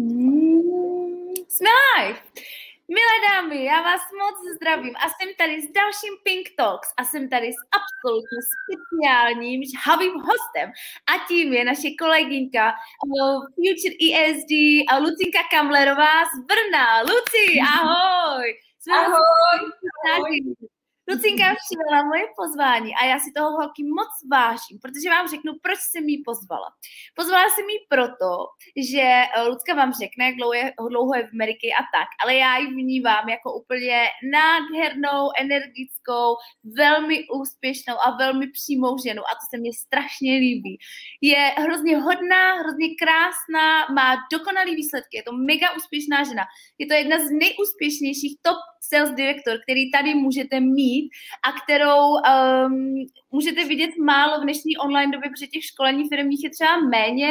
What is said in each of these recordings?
Mm, jsme live. Milé dámy, já vás moc zdravím a jsem tady s dalším Pink Talks a jsem tady s absolutně speciálním žhavým hostem a tím je naše kolegyňka uh, Future ESG a Lucinka Kamlerová z Brna. Luci, ahoj! Jsme ahoj! ahoj. Lucinka přijala moje pozvání a já si toho holky moc vážím, protože vám řeknu, proč jsem jí pozvala. Pozvala jsem jí proto, že eh, Lucka vám řekne, jak dlouho je, dlouho je v Ameriky a tak, ale já ji vnímám jako úplně nádhernou, energickou, velmi úspěšnou a velmi přímou ženu a to se mně strašně líbí. Je hrozně hodná, hrozně krásná, má dokonalý výsledky, je to mega úspěšná žena. Je to jedna z nejúspěšnějších top sales director, který tady můžete mít a kterou um, můžete vidět málo v dnešní online době, protože těch školení firmních je třeba méně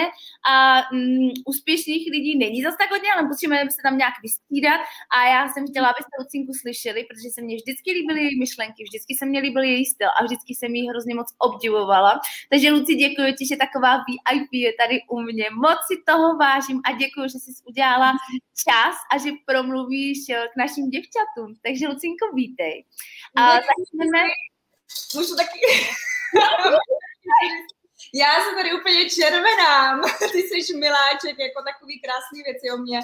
a um, úspěšných lidí není zase tak hodně, ale potřebujeme se tam nějak vystřídat a já jsem chtěla, abyste Lucinku slyšeli, protože se mně vždycky líbily její myšlenky, vždycky se mně líbil její styl a vždycky jsem ji hrozně moc obdivovala. Takže Luci, děkuji ti, že taková VIP je tady u mě. Moc si toho vážím a děkuji, že jsi udělala čas a že promluvíš eh, k našim děvčatům. Takže Lucinko, vítej. A začneme... Můžu taky... Já jsem tady úplně červená. Ty jsi miláček, jako takový krásný věci o mě.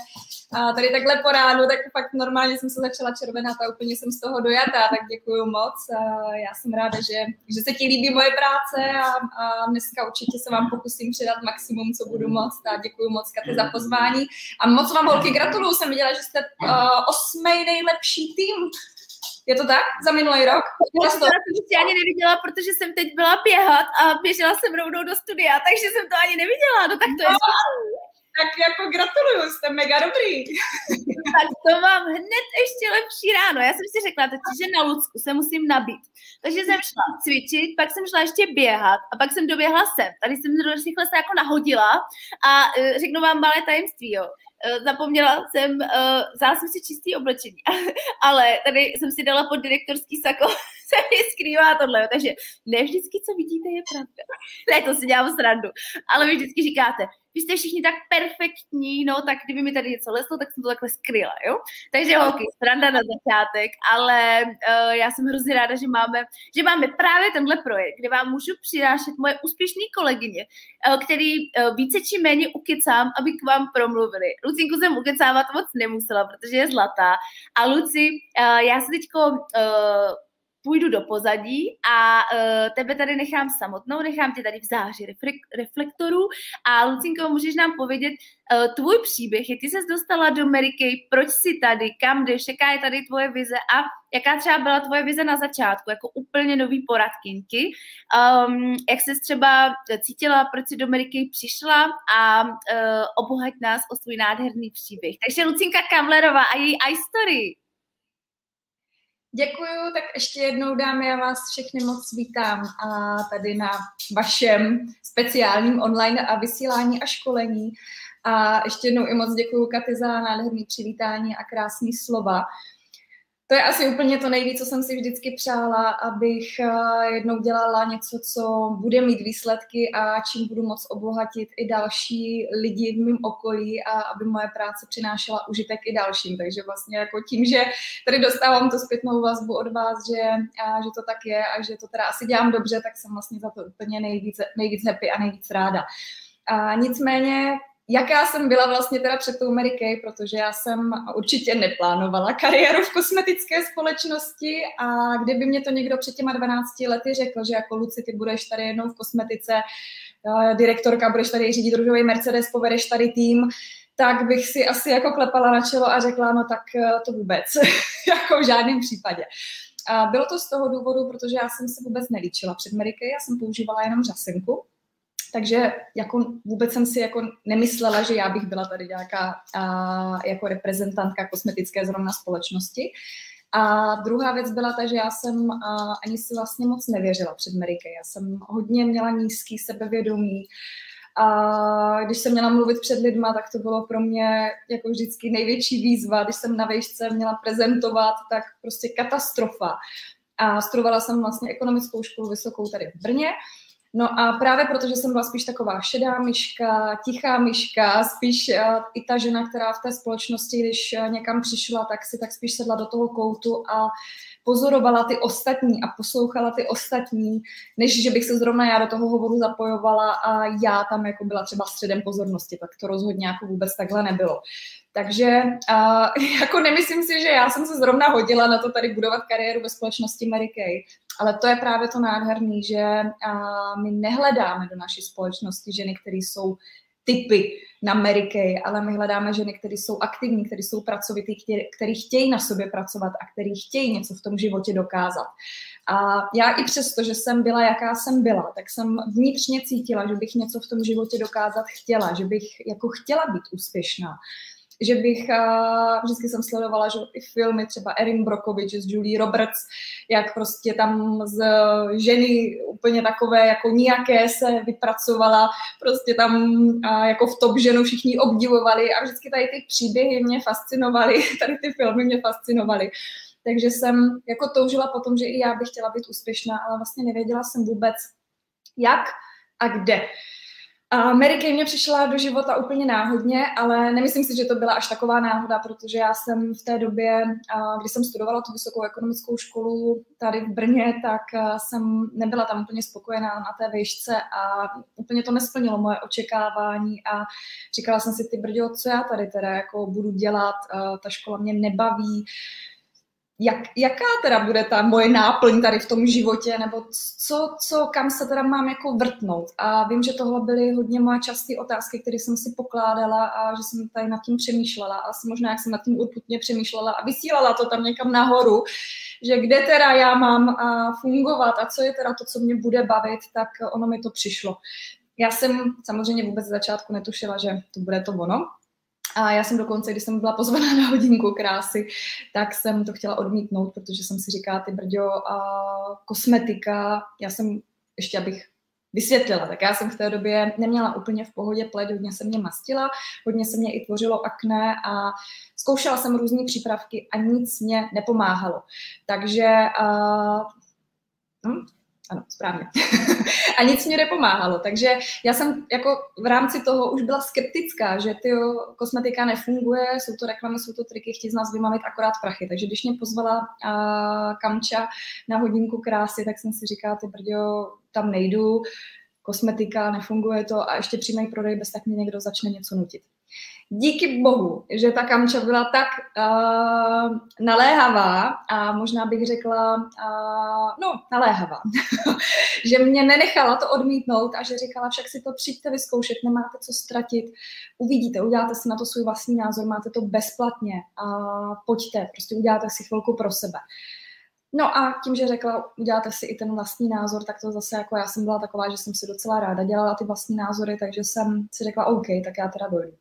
A tady takhle po ránu, tak fakt normálně jsem se začala červenat a úplně jsem z toho dojatá, tak děkuji moc. A já jsem ráda, že, že se ti líbí moje práce a, a dneska určitě se vám pokusím předat maximum, co budu moc. A děkuji moc, Katy, za pozvání. A moc vám, holky, gratuluju. Jsem viděla, že jste uh, osmý nejlepší tým je to tak? Za minulý rok? Já jsem to ani neviděla, protože jsem teď byla běhat a běžela jsem rovnou do studia, takže jsem to ani neviděla. No tak to je no, Tak jako gratuluju, jste mega dobrý. tak to mám hned ještě lepší ráno. Já jsem si řekla teď, že na Lucku se musím nabít. Takže jsem šla cvičit, pak jsem šla ještě běhat a pak jsem doběhla sem. Tady jsem rychle se jako nahodila a uh, řeknu vám malé tajemství, jo. Uh, zapomněla jsem, uh, vzala jsem si čistý oblečení, ale tady jsem si dala pod direktorský sako, se mi skrývá tohle, takže ne vždycky, co vidíte, je pravda. Ne, to si dělám srandu, ale vy vždycky říkáte, vy jste všichni tak perfektní, no tak kdyby mi tady něco leslo, tak jsem to takhle skryla, jo? Takže holky, sranda na začátek, ale uh, já jsem hrozně ráda, že máme, že máme právě tenhle projekt, kde vám můžu přinášet moje úspěšné kolegyně, uh, který uh, více či méně ukecám, aby k vám promluvili. Lucinku jsem ukecávat moc nemusela, protože je zlatá. A Luci, uh, já se teďko uh, půjdu do pozadí a uh, tebe tady nechám samotnou, nechám tě tady v záři reflektorů a Lucinko, můžeš nám povědět uh, tvůj příběh, jak ty ses dostala do Ameriky, proč jsi tady, kam jdeš, jaká je tady tvoje vize a jaká třeba byla tvoje vize na začátku, jako úplně nový poradkinky, um, jak jsi třeba cítila, proč jsi do Ameriky přišla a uh, obohať nás o svůj nádherný příběh. Takže Lucinka Kamlerová a její iStory. Děkuju, tak ještě jednou dámy, já vás všechny moc vítám a tady na vašem speciálním online a vysílání a školení. A ještě jednou i moc děkuju Katy za nádherný přivítání a krásný slova to je asi úplně to nejvíc, co jsem si vždycky přála, abych eh, jednou dělala něco, co bude mít výsledky a čím budu moc obohatit i další lidi v mém okolí a aby moje práce přinášela užitek i dalším. Takže vlastně jako tím, že tady dostávám tu zpětnou vazbu od vás, že, a, že to tak je a že to teda asi dělám dobře, tak jsem vlastně za to úplně nejvíc, nejvíc happy a nejvíc ráda. A nicméně jaká jsem byla vlastně teda před tou Mary Kay, protože já jsem určitě neplánovala kariéru v kosmetické společnosti a kdyby mě to někdo před těma 12 lety řekl, že jako Luci, ty budeš tady jednou v kosmetice, eh, direktorka, budeš tady řídit růžový Mercedes, povedeš tady tým, tak bych si asi jako klepala na čelo a řekla, no tak eh, to vůbec, jako v žádném případě. A bylo to z toho důvodu, protože já jsem se vůbec nelíčila před Mary Kay, já jsem používala jenom řasinku, takže jako vůbec jsem si jako nemyslela, že já bych byla tady nějaká a, jako reprezentantka kosmetické zrovna společnosti. A druhá věc byla ta, že já jsem a, ani si vlastně moc nevěřila před Amerikou. Já jsem hodně měla nízký sebevědomí. A když jsem měla mluvit před lidma, tak to bylo pro mě jako vždycky největší výzva. Když jsem na vejšce měla prezentovat, tak prostě katastrofa. A studovala jsem vlastně ekonomickou školu vysokou tady v Brně No a právě protože jsem byla spíš taková šedá myška, tichá myška, spíš uh, i ta žena, která v té společnosti, když uh, někam přišla, tak si tak spíš sedla do toho koutu a pozorovala ty ostatní a poslouchala ty ostatní, než že bych se zrovna já do toho hovoru zapojovala a já tam jako byla třeba středem pozornosti, tak to rozhodně jako vůbec takhle nebylo. Takže uh, jako nemyslím si, že já jsem se zrovna hodila na to tady budovat kariéru ve společnosti Mary Kay, ale to je právě to nádherné, že my nehledáme do naší společnosti ženy, které jsou typy na Mary Kay, ale my hledáme ženy, které jsou aktivní, které jsou pracovitý, které chtějí na sobě pracovat a které chtějí něco v tom životě dokázat. A já i přesto, že jsem byla, jaká jsem byla, tak jsem vnitřně cítila, že bych něco v tom životě dokázat chtěla, že bych jako chtěla být úspěšná že bych, uh, vždycky jsem sledovala že i filmy, třeba Erin Brokovich s Julie Roberts, jak prostě tam z ženy úplně takové jako nijaké se vypracovala, prostě tam uh, jako v top ženu všichni obdivovali a vždycky tady ty příběhy mě fascinovaly, tady ty filmy mě fascinovaly. Takže jsem jako toužila potom, že i já bych chtěla být úspěšná, ale vlastně nevěděla jsem vůbec, jak a kde. A Mary Kay mě přišla do života úplně náhodně, ale nemyslím si, že to byla až taková náhoda, protože já jsem v té době, kdy jsem studovala tu vysokou ekonomickou školu tady v Brně, tak jsem nebyla tam úplně spokojená na té výšce a úplně to nesplnilo moje očekávání a říkala jsem si, ty brďo, co já tady teda jako budu dělat, ta škola mě nebaví, jak, jaká teda bude ta moje náplň tady v tom životě, nebo co, co, kam se teda mám jako vrtnout. A vím, že tohle byly hodně moje časté otázky, které jsem si pokládala a že jsem tady nad tím přemýšlela. A asi možná, jak jsem nad tím urputně přemýšlela a vysílala to tam někam nahoru, že kde teda já mám fungovat a co je teda to, co mě bude bavit, tak ono mi to přišlo. Já jsem samozřejmě vůbec z začátku netušila, že to bude to ono, a já jsem dokonce, když jsem byla pozvaná na hodinku krásy, tak jsem to chtěla odmítnout, protože jsem si říkala, ty brďo, a kosmetika, já jsem, ještě abych vysvětlila, tak já jsem v té době neměla úplně v pohodě pleť, hodně se mě mastila, hodně se mě i tvořilo akné a zkoušela jsem různé přípravky a nic mě nepomáhalo. Takže uh, hm, ano, správně. a nic mě nepomáhalo. Takže já jsem jako v rámci toho už byla skeptická, že ty kosmetika nefunguje, jsou to reklamy, jsou to triky, chtějí z nás vymavit akorát prachy. Takže když mě pozvala uh, Kamča na hodinku krásy, tak jsem si říkala, ty brďo, tam nejdu, kosmetika, nefunguje to a ještě přímý prodej, bez tak mě někdo začne něco nutit díky bohu, že ta kamča byla tak uh, naléhavá a možná bych řekla, uh, no, naléhavá, že mě nenechala to odmítnout a že říkala, však si to přijďte vyzkoušet, nemáte co ztratit, uvidíte, uděláte si na to svůj vlastní názor, máte to bezplatně a pojďte, prostě uděláte si chvilku pro sebe. No a tím, že řekla, uděláte si i ten vlastní názor, tak to zase jako já jsem byla taková, že jsem si docela ráda dělala ty vlastní názory, takže jsem si řekla, OK, tak já teda dojdu.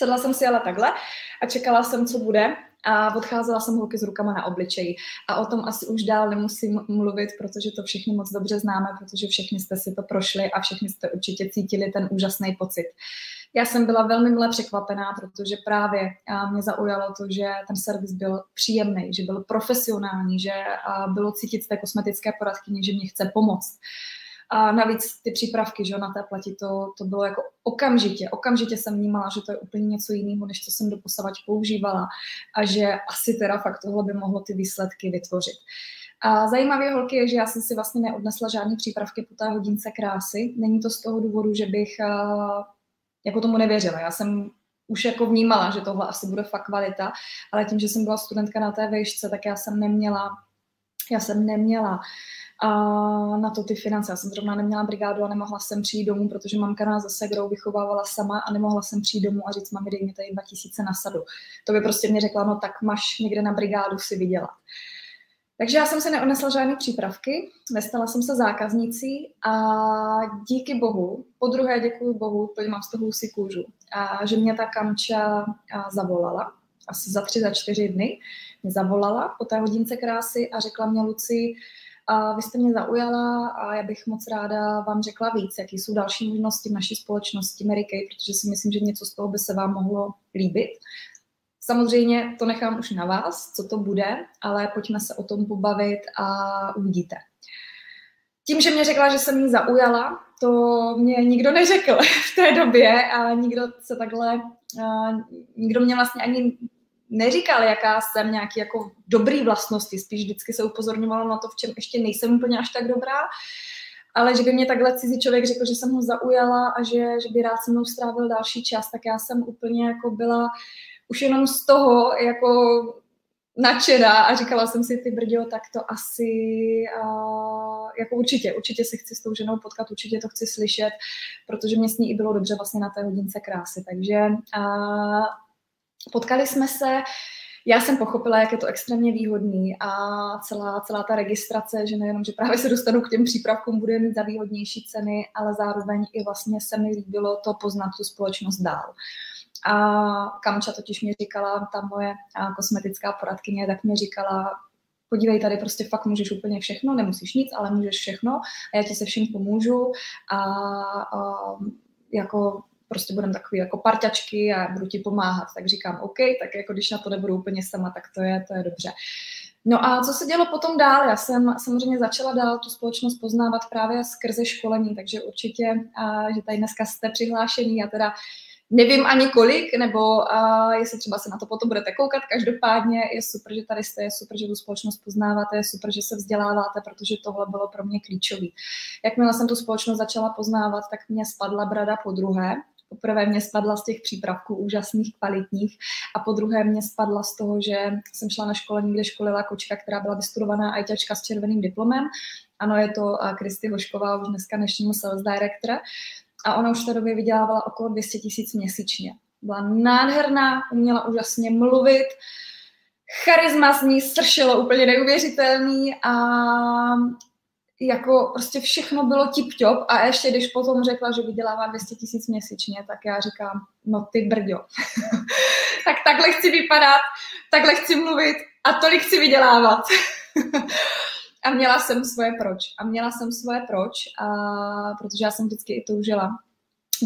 Sedla jsem si ale takhle a čekala jsem, co bude a odcházela jsem holky s rukama na obličeji. A o tom asi už dál nemusím mluvit, protože to všichni moc dobře známe, protože všichni jste si to prošli a všichni jste určitě cítili ten úžasný pocit. Já jsem byla velmi milé překvapená, protože právě mě zaujalo to, že ten servis byl příjemný, že byl profesionální, že bylo cítit z té kosmetické poradkyně, že mě chce pomoct. A navíc ty přípravky že na té pleti, to, to bylo jako okamžitě, okamžitě jsem vnímala, že to je úplně něco jiného, než co jsem doposavač používala a že asi teda fakt tohle by mohlo ty výsledky vytvořit. A zajímavé holky je, že já jsem si vlastně neodnesla žádné přípravky po té hodince krásy. Není to z toho důvodu, že bych jako tomu nevěřila. Já jsem už jako vnímala, že tohle asi bude fakt kvalita, ale tím, že jsem byla studentka na té vejšce, tak já jsem neměla, já jsem neměla a na to ty finance. Já jsem zrovna neměla brigádu a nemohla jsem přijít domů, protože mamka nás zase segrou vychovávala sama a nemohla jsem přijít domů a říct, mami, dej mi tady 2000 na sadu. To by prostě mě řekla, no tak máš někde na brigádu si vydělat. Takže já jsem se neodnesla žádné přípravky, nestala jsem se zákaznicí a díky bohu, po druhé děkuji bohu, úplně mám z toho husí kůžu, a že mě ta kamča zavolala, asi za tři, za čtyři dny mě zavolala po té hodince krásy a řekla mě, Luci, a vy jste mě zaujala a já bych moc ráda vám řekla víc, jaký jsou další možnosti v naší společnosti Mary Kay, protože si myslím, že něco z toho by se vám mohlo líbit. Samozřejmě to nechám už na vás, co to bude, ale pojďme se o tom pobavit a uvidíte. tím, že mě řekla, že jsem jí zaujala, to mě nikdo neřekl v té době a nikdo se takhle, nikdo mě vlastně ani neříkal, jaká jsem nějaký jako dobrý vlastnosti, spíš vždycky se upozorňovalo na to, v čem ještě nejsem úplně až tak dobrá, ale že by mě takhle cizí člověk řekl, že jsem ho zaujala a že, že by rád se mnou strávil další čas, tak já jsem úplně jako byla už jenom z toho jako nadšená a říkala jsem si, ty brďo, tak to asi, uh, jako určitě, určitě se chci s tou ženou potkat, určitě to chci slyšet, protože mě s ní i bylo dobře vlastně na té hodince krásy, takže uh, potkali jsme se, já jsem pochopila, jak je to extrémně výhodný a celá, celá ta registrace, že nejenom, že právě se dostanu k těm přípravkům, bude mít za výhodnější ceny, ale zároveň i vlastně se mi líbilo to poznat tu společnost dál. A Kamča totiž mě říkala, ta moje kosmetická poradkyně, tak mě říkala, podívej, tady prostě fakt můžeš úplně všechno, nemusíš nic, ale můžeš všechno a já ti se vším pomůžu a, a jako prostě budeme takový jako parťačky a budu ti pomáhat. Tak říkám, OK, tak jako když na to nebudu úplně sama, tak to je, to je dobře. No a co se dělo potom dál? Já jsem samozřejmě začala dál tu společnost poznávat právě skrze školení, takže určitě, že tady dneska jste přihlášení a teda Nevím ani kolik, nebo jestli třeba se na to potom budete koukat. Každopádně je super, že tady jste, je super, že tu společnost poznáváte, je super, že se vzděláváte, protože tohle bylo pro mě klíčový. Jakmile jsem tu společnost začala poznávat, tak mě spadla brada po druhé. Poprvé mě spadla z těch přípravků úžasných, kvalitních a po druhé mě spadla z toho, že jsem šla na školení, kde školila kočka, která byla vystudovaná ITčka s červeným diplomem. Ano, je to Kristy Hošková, už dneska dnešního sales director a ona už v té době vydělávala okolo 200 tisíc měsíčně. Byla nádherná, uměla úžasně mluvit, charisma z ní sršelo úplně neuvěřitelný a jako prostě všechno bylo tip-top a ještě když potom řekla, že vydělává 200 tisíc měsíčně, tak já říkám, no ty brďo, tak takhle chci vypadat, takhle chci mluvit a tolik chci vydělávat. A měla jsem svoje proč. A měla jsem svoje proč, a protože já jsem vždycky i toužila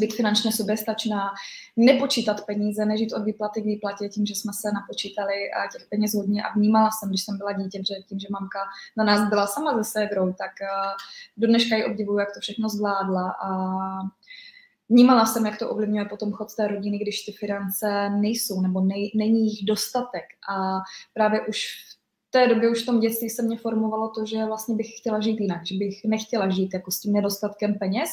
být finančně soběstačná, nepočítat peníze, nežít od výplaty k výplatě tím, že jsme se napočítali těch peněz hodně a vnímala jsem, když jsem byla dítě, že tím, že mamka na nás byla sama ze ségrou, tak do dneška ji obdivuju, jak to všechno zvládla a Vnímala jsem, jak to ovlivňuje potom chod té rodiny, když ty finance nejsou nebo nej, není jich dostatek. A právě už v té době už v tom dětství se mě formovalo to, že vlastně bych chtěla žít jinak, že bych nechtěla žít jako s tím nedostatkem peněz.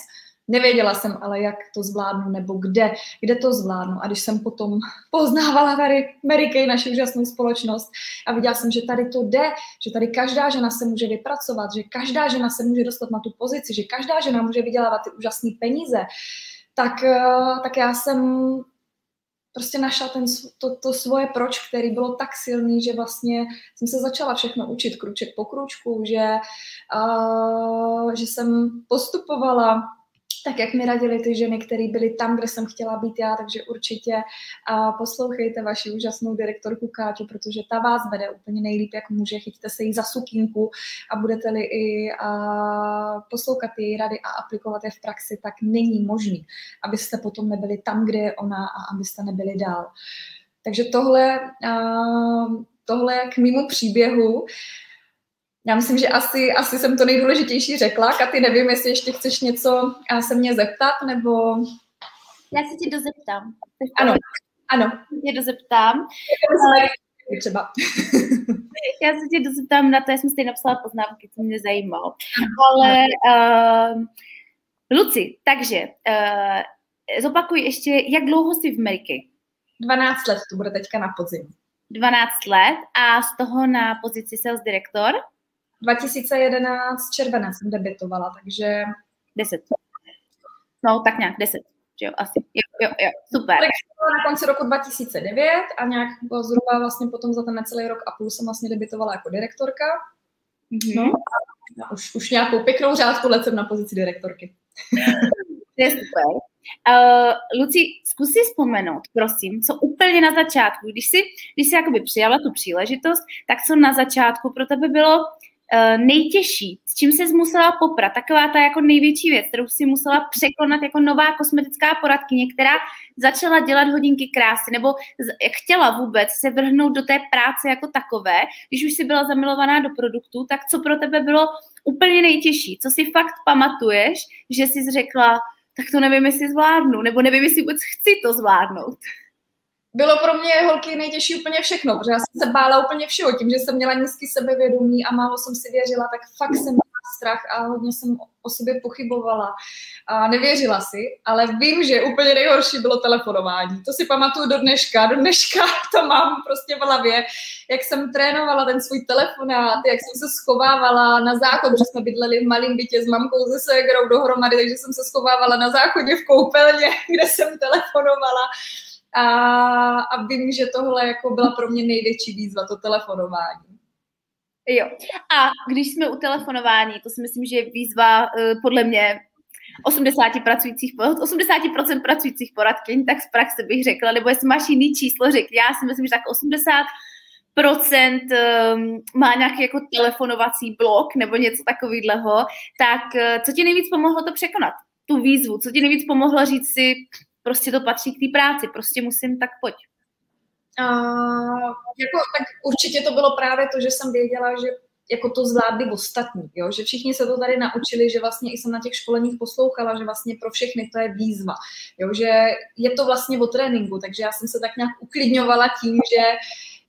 Nevěděla jsem ale, jak to zvládnu nebo kde, kde to zvládnu. A když jsem potom poznávala tady Mary Kay, naši úžasnou společnost a viděla jsem, že tady to jde, že tady každá žena se může vypracovat, že každá žena se může dostat na tu pozici, že každá žena může vydělávat ty úžasné peníze, tak, eh, tak já jsem prostě našla ten, to, to svoje proč, který bylo tak silný, že vlastně jsem se začala všechno učit kruček po kručku, že, uh, že jsem postupovala tak jak mi radili ty ženy, které byly tam, kde jsem chtěla být já, takže určitě a poslouchejte vaši úžasnou direktorku Káťu, protože ta vás vede úplně nejlíp, jak může, chyťte se jí za sukínku a budete-li i a poslouchat její rady a aplikovat je v praxi, tak není možný, abyste potom nebyli tam, kde je ona a abyste nebyli dál. Takže tohle, a, tohle k mýmu příběhu. Já myslím, že asi, asi jsem to nejdůležitější řekla. Katy, nevím, jestli ještě chceš něco se mě zeptat, nebo... Já se tě dozeptám. Ano, ano. Tě dozeptám. Třeba. já se tě dozeptám na to, já jsem si napsala poznámky, co mě zajímalo. Ale uh, Luci, takže uh, zopakuj ještě, jak dlouho jsi v Ameriky? 12 let, to bude teďka na podzim. 12 let a z toho na pozici sales direktor? 2011 červenec jsem debitovala, takže... 10. No, tak nějak 10, že jo, asi. Jo, jo, jo, super. Tak na konci roku 2009 a nějak zhruba vlastně potom za ten necelý rok a půl jsem vlastně debitovala jako direktorka. Mm-hmm. No a už, už nějakou pěknou řádku let jsem na pozici direktorky. to je super. Uh, Luci, zkus si vzpomenout, prosím, co úplně na začátku, když jsi, když jsi jakoby přijala tu příležitost, tak co na začátku pro tebe bylo nejtěžší, s čím se musela poprat, taková ta jako největší věc, kterou si musela překonat jako nová kosmetická poradkyně, která začala dělat hodinky krásy, nebo chtěla vůbec se vrhnout do té práce jako takové, když už si byla zamilovaná do produktu, tak co pro tebe bylo úplně nejtěžší, co si fakt pamatuješ, že jsi řekla, tak to nevím, jestli zvládnu, nebo nevím, jestli vůbec chci to zvládnout bylo pro mě holky nejtěžší úplně všechno, protože já jsem se bála úplně všeho. Tím, že jsem měla nízký sebevědomí a málo jsem si věřila, tak fakt jsem měla strach a hodně jsem o sobě pochybovala a nevěřila si, ale vím, že úplně nejhorší bylo telefonování. To si pamatuju do dneška, do dneška to mám prostě v hlavě, jak jsem trénovala ten svůj telefonát, jak jsem se schovávala na záchod, protože jsme bydleli v malém bytě s mamkou se ségrou dohromady, takže jsem se schovávala na záchodě v koupelně, kde jsem telefonovala a, a vím, že tohle jako byla pro mě největší výzva, to telefonování. Jo. A když jsme u telefonování, to si myslím, že je výzva uh, podle mě 80 pracujících, 80% pracujících poradkyň, tak z praxe bych řekla, nebo jestli máš jiný číslo, řekl. Já si myslím, že tak 80 procent um, má nějaký jako telefonovací blok nebo něco takového, tak uh, co ti nejvíc pomohlo to překonat? Tu výzvu, co ti nejvíc pomohlo říct si, prostě to patří k té práci, prostě musím, tak pojď. Uh, jako, tak určitě to bylo právě to, že jsem věděla, že jako to zvládli ostatní, jo? že všichni se to tady naučili, že vlastně i jsem na těch školeních poslouchala, že vlastně pro všechny to je výzva, jo? že je to vlastně o tréninku, takže já jsem se tak nějak uklidňovala tím, že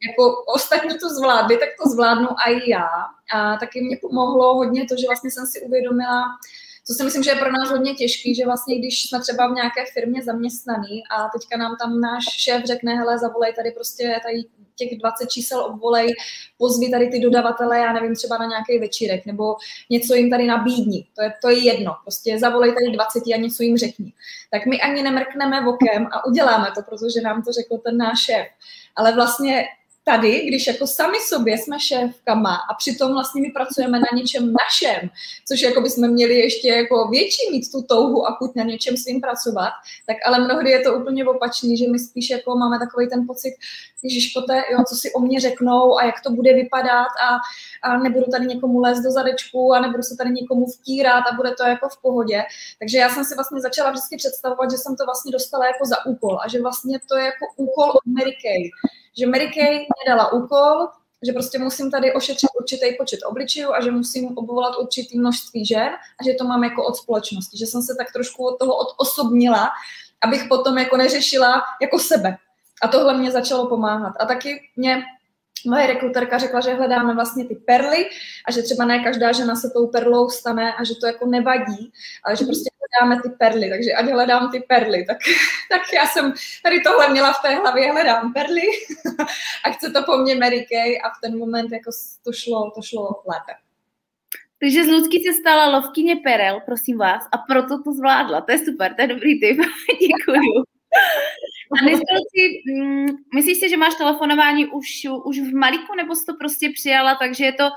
jako ostatní to zvládli, tak to zvládnu i já. A taky mě pomohlo hodně to, že vlastně jsem si uvědomila, co si myslím, že je pro nás hodně těžký, že vlastně když jsme třeba v nějaké firmě zaměstnaný a teďka nám tam náš šéf řekne, hele, zavolej tady prostě tady těch 20 čísel obvolej, pozvi tady ty dodavatele, já nevím, třeba na nějaký večírek, nebo něco jim tady nabídni. To je, to je jedno. Prostě zavolej tady 20 a něco jim řekni. Tak my ani nemrkneme okem a uděláme to, protože nám to řekl ten náš šéf. Ale vlastně tady, když jako sami sobě jsme šéfkama a přitom vlastně my pracujeme na něčem našem, což jako bychom měli ještě jako větší mít tu touhu a chuť na něčem svým pracovat, tak ale mnohdy je to úplně opačný, že my spíš jako máme takový ten pocit, Ježíš, poté, jo, co si o mě řeknou a jak to bude vypadat a, a nebudu tady někomu lézt do zadečku a nebudu se tady někomu vtírat a bude to jako v pohodě. Takže já jsem si vlastně začala vždycky představovat, že jsem to vlastně dostala jako za úkol a že vlastně to je jako úkol Kay že Mary Kay mě dala úkol, že prostě musím tady ošetřit určitý počet obličejů a že musím obvolat určitý množství žen a že to mám jako od společnosti, že jsem se tak trošku od toho odosobnila, abych potom jako neřešila jako sebe. A tohle mě začalo pomáhat. A taky mě moje rekruterka řekla, že hledáme vlastně ty perly a že třeba ne každá žena se tou perlou stane a že to jako nevadí, ale že prostě hledáme ty perly, takže ať hledám ty perly, tak, tak já jsem tady tohle měla v té hlavě, hledám perly a chce to po mně Mary Kay a v ten moment jako to šlo, to šlo lépe. Takže z Lucky se stala lovkyně perel, prosím vás, a proto to zvládla. To je super, to je dobrý tip. Děkuju. A si, mm, myslíš si, že máš telefonování už, už v malíku, nebo jsi to prostě přijala, takže je to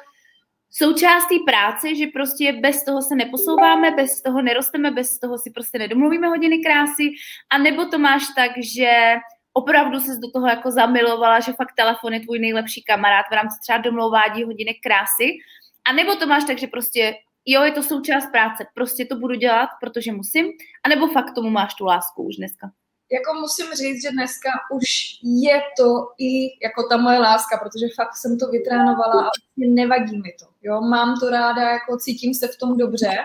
součást té práce, že prostě bez toho se neposouváme, bez toho nerosteme, bez toho si prostě nedomluvíme hodiny krásy, a nebo to máš tak, že opravdu se do toho jako zamilovala, že fakt telefon je tvůj nejlepší kamarád v rámci třeba domlouvání hodinek krásy, a nebo to máš tak, že prostě jo, je to součást práce, prostě to budu dělat, protože musím, a nebo fakt tomu máš tu lásku už dneska jako musím říct, že dneska už je to i jako ta moje láska, protože fakt jsem to vytrénovala a vlastně nevadí mi to. Jo? Mám to ráda, jako cítím se v tom dobře,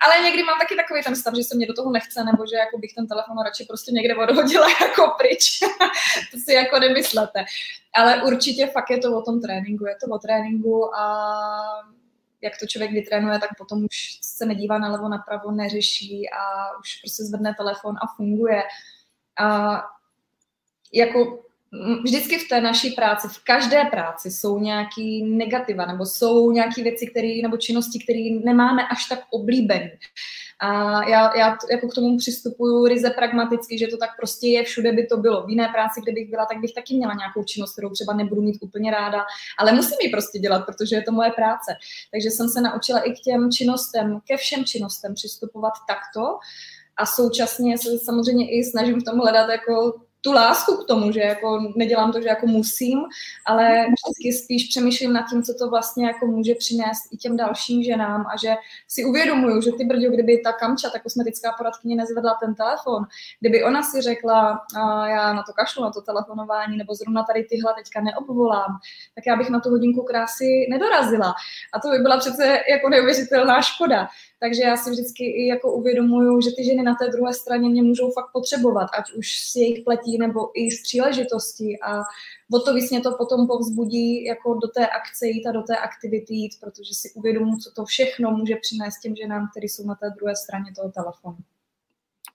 ale někdy mám taky takový ten stav, že se mě do toho nechce, nebo že jako bych ten telefon radši prostě někde odhodila jako pryč. to si jako nemyslete. Ale určitě fakt je to o tom tréninku, je to o tréninku a jak to člověk vytrénuje, tak potom už se nedívá na levo, napravo, neřeší a už prostě zvedne telefon a funguje. A jako vždycky v té naší práci, v každé práci jsou nějaký negativa, nebo jsou nějaké věci, které, nebo činnosti, které nemáme až tak oblíbené. A já, já jako k tomu přistupuju ryze pragmaticky, že to tak prostě je, všude by to bylo. V jiné práci, kde bych byla, tak bych taky měla nějakou činnost, kterou třeba nebudu mít úplně ráda, ale musím ji prostě dělat, protože je to moje práce. Takže jsem se naučila i k těm činnostem, ke všem činnostem přistupovat takto, a současně se samozřejmě i snažím v tom hledat jako tu lásku k tomu, že jako nedělám to, že jako musím, ale vždycky spíš přemýšlím nad tím, co to vlastně jako může přinést i těm dalším ženám a že si uvědomuju, že ty brďo, kdyby ta Kamča, ta kosmetická poradkyně nezvedla ten telefon, kdyby ona si řekla, a já na to kašlu, na to telefonování, nebo zrovna tady tyhle teďka neobvolám, tak já bych na tu hodinku krásy nedorazila. A to by byla přece jako neuvěřitelná škoda. Takže já si vždycky i jako uvědomuju, že ty ženy na té druhé straně mě můžou fakt potřebovat, ať už s jejich pletí nebo i z příležitosti a o to víc mě to potom povzbudí jako do té akce jít a do té aktivity jít, protože si uvědomuji, co to všechno může přinést těm ženám, které jsou na té druhé straně toho telefonu.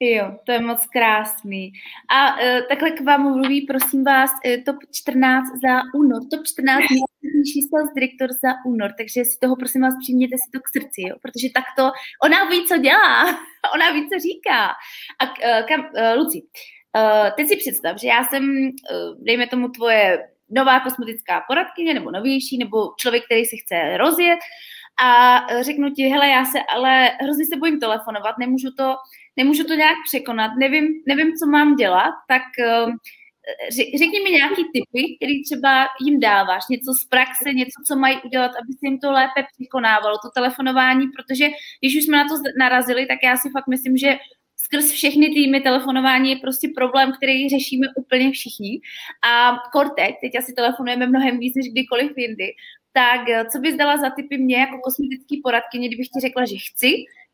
Jo, to je moc krásný. A uh, takhle k vám mluví, prosím vás, uh, top 14 za únor. Top 14 nejlepší sales direktor za únor, takže si toho, prosím vás, přijměte si to k srdci, jo? protože takto ona ví, co dělá, ona ví, co říká. A uh, kam, uh, Luci, uh, teď si představ, že já jsem, uh, dejme tomu, tvoje nová kosmetická poradkyně, nebo novější, nebo člověk, který si chce rozjet a řeknu ti, hele, já se ale hrozně se bojím telefonovat, nemůžu to nemůžu to nějak překonat, nevím, nevím co mám dělat, tak uh, řekni mi nějaký typy, který třeba jim dáváš, něco z praxe, něco, co mají udělat, aby se jim to lépe překonávalo, to telefonování, protože když už jsme na to narazili, tak já si fakt myslím, že skrz všechny týmy telefonování je prostě problém, který řešíme úplně všichni. A Cortec, teď asi telefonujeme mnohem víc než kdykoliv jindy, tak eh, co bys dala za typy mě jako kosmetický poradkyně, kdybych ti řekla, že chci,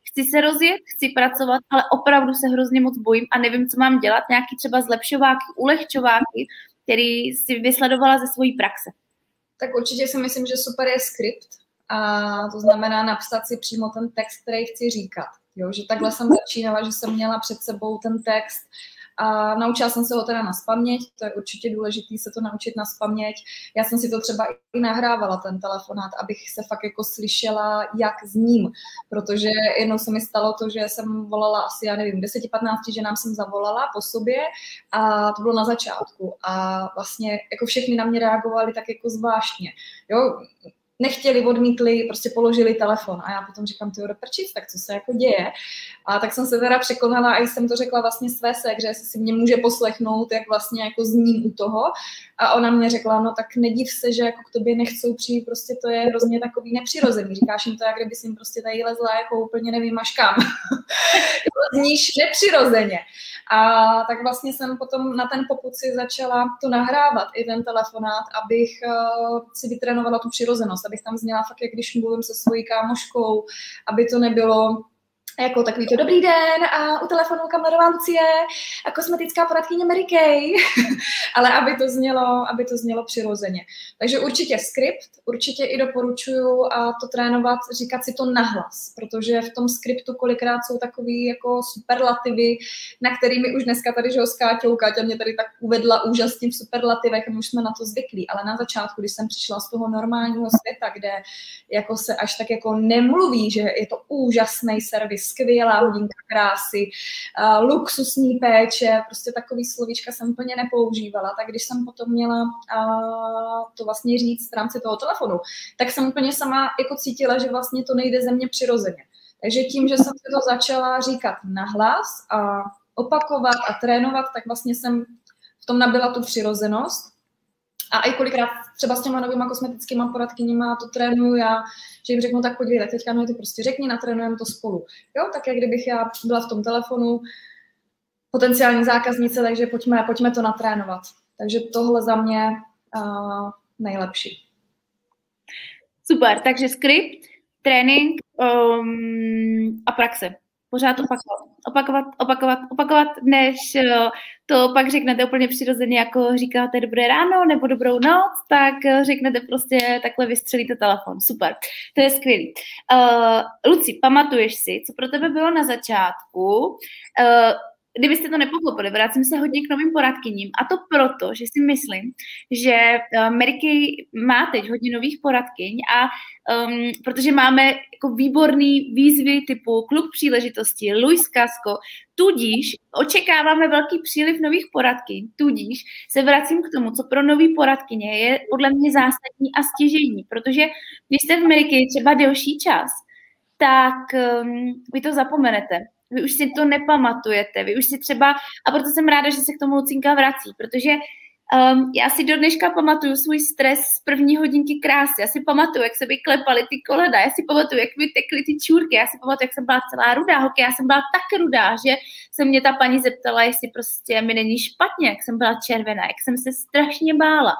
chci se rozjet, chci pracovat, ale opravdu se hrozně moc bojím a nevím, co mám dělat, nějaký třeba zlepšováky, ulehčováky, který si vysledovala ze svojí praxe. Tak určitě si myslím, že super je skript a to znamená napsat si přímo ten text, který chci říkat. Jo, že takhle jsem začínala, že jsem měla před sebou ten text a naučila jsem se ho teda na spaměť, to je určitě důležité se to naučit na spaměť. Já jsem si to třeba i nahrávala, ten telefonát, abych se fakt jako slyšela, jak s ním, protože jednou se mi stalo to, že jsem volala asi, já nevím, 10-15 ženám jsem zavolala po sobě a to bylo na začátku a vlastně jako všechny na mě reagovali tak jako zvláštně. Jo, nechtěli, odmítli, prostě položili telefon. A já potom říkám, ty prčic, tak co se jako děje? A tak jsem se teda překonala a jsem to řekla vlastně své sekře, jestli si mě může poslechnout, jak vlastně jako zním u toho. A ona mě řekla, no tak nediv se, že jako k tobě nechcou přijít, prostě to je hrozně takový nepřirozený. Říkáš jim to, jak kdyby jim prostě tady lezla jako úplně nevím až kam. Zníš nepřirozeně. A tak vlastně jsem potom na ten poput si začala to nahrávat, i ten telefonát, abych uh, si vytrénovala tu přirozenost, abych tam zněla fakt, jak když mluvím se svojí kámoškou, aby to nebylo jako takový to dobrý den a u telefonu kamerová Lucie a kosmetická poradkyně Mary Kay, ale aby to, znělo, aby to znělo přirozeně. Takže určitě skript, určitě i doporučuju a to trénovat, říkat si to nahlas, protože v tom skriptu kolikrát jsou takový jako superlativy, na kterými už dneska tady, že ho s mě tady tak uvedla úžasně v superlativech, my už jsme na to zvyklí, ale na začátku, když jsem přišla z toho normálního světa, kde jako se až tak jako nemluví, že je to úžasný servis, skvělá hodinka krásy, uh, luxusní péče, prostě takový slovíčka jsem úplně nepoužívala, tak když jsem potom měla uh, to vlastně říct v rámci toho telefonu, tak jsem úplně sama jako cítila, že vlastně to nejde ze mě přirozeně. Takže tím, že jsem to začala říkat nahlas a opakovat a trénovat, tak vlastně jsem v tom nabila tu přirozenost a i kolikrát třeba s těma novýma kosmetickými poradkyněma to trénuju já, že jim řeknu, tak podívej, tak teďka mi to prostě řekni, natrénujeme to spolu. Jo, tak jak kdybych já byla v tom telefonu, potenciální zákaznice, takže pojďme, pojďme to natrénovat. Takže tohle za mě uh, nejlepší. Super, takže skript, trénink um, a praxe pořád opakovat, opakovat, opakovat, opakovat, než eh, to pak řeknete úplně přirozeně, jako říkáte dobré ráno nebo dobrou noc, tak eh, řeknete prostě takhle vystřelíte telefon. Super, to je skvělý. Uh, Luci, pamatuješ si, co pro tebe bylo na začátku? Uh, kdybyste to nepochopili, vracím se hodně k novým poradkyním. A to proto, že si myslím, že Ameriky má teď hodně nových poradkyň a um, protože máme jako výborný výzvy typu Klub příležitosti, Luis Casco, tudíž očekáváme velký příliv nových poradkyň, tudíž se vracím k tomu, co pro nový poradkyně je podle mě zásadní a stěžení, protože když jste v Ameriky třeba delší čas, tak um, vy to zapomenete Vy už si to nepamatujete, vy už si třeba, a proto jsem ráda, že se k tomu Lucinka vrací, protože Um, já si do dneška pamatuju svůj stres z první hodinky krásy. Já si pamatuju, jak se mi klepaly ty kolena, já si pamatuju, jak mi tekly ty čůrky, já si pamatuju, jak jsem byla celá rudá, hokej, já jsem byla tak rudá, že se mě ta paní zeptala, jestli prostě mi není špatně, jak jsem byla červená, jak jsem se strašně bála.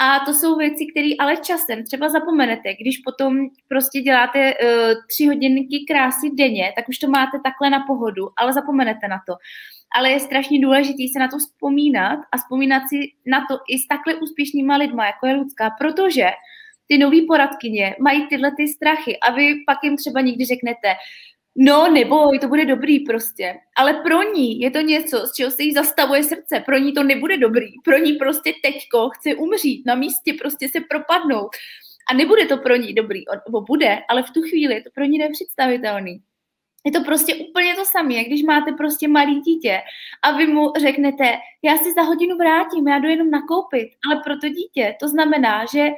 A to jsou věci, které ale časem třeba zapomenete. Když potom prostě děláte uh, tři hodinky krásy denně, tak už to máte takhle na pohodu, ale zapomenete na to ale je strašně důležité se na to vzpomínat a vzpomínat si na to i s takhle úspěšnýma lidma, jako je Lucka, protože ty nový poradkyně mají tyhle ty strachy a vy pak jim třeba někdy řeknete, no neboj, to bude dobrý prostě, ale pro ní je to něco, z čeho se jí zastavuje srdce, pro ní to nebude dobrý, pro ní prostě teďko chce umřít, na místě prostě se propadnout a nebude to pro ní dobrý, nebo bude, ale v tu chvíli je to pro ní nepředstavitelný. Je to prostě úplně to samé, jak když máte prostě malý dítě a vy mu řeknete, já si za hodinu vrátím, já jdu jenom nakoupit, ale pro to dítě to znamená, že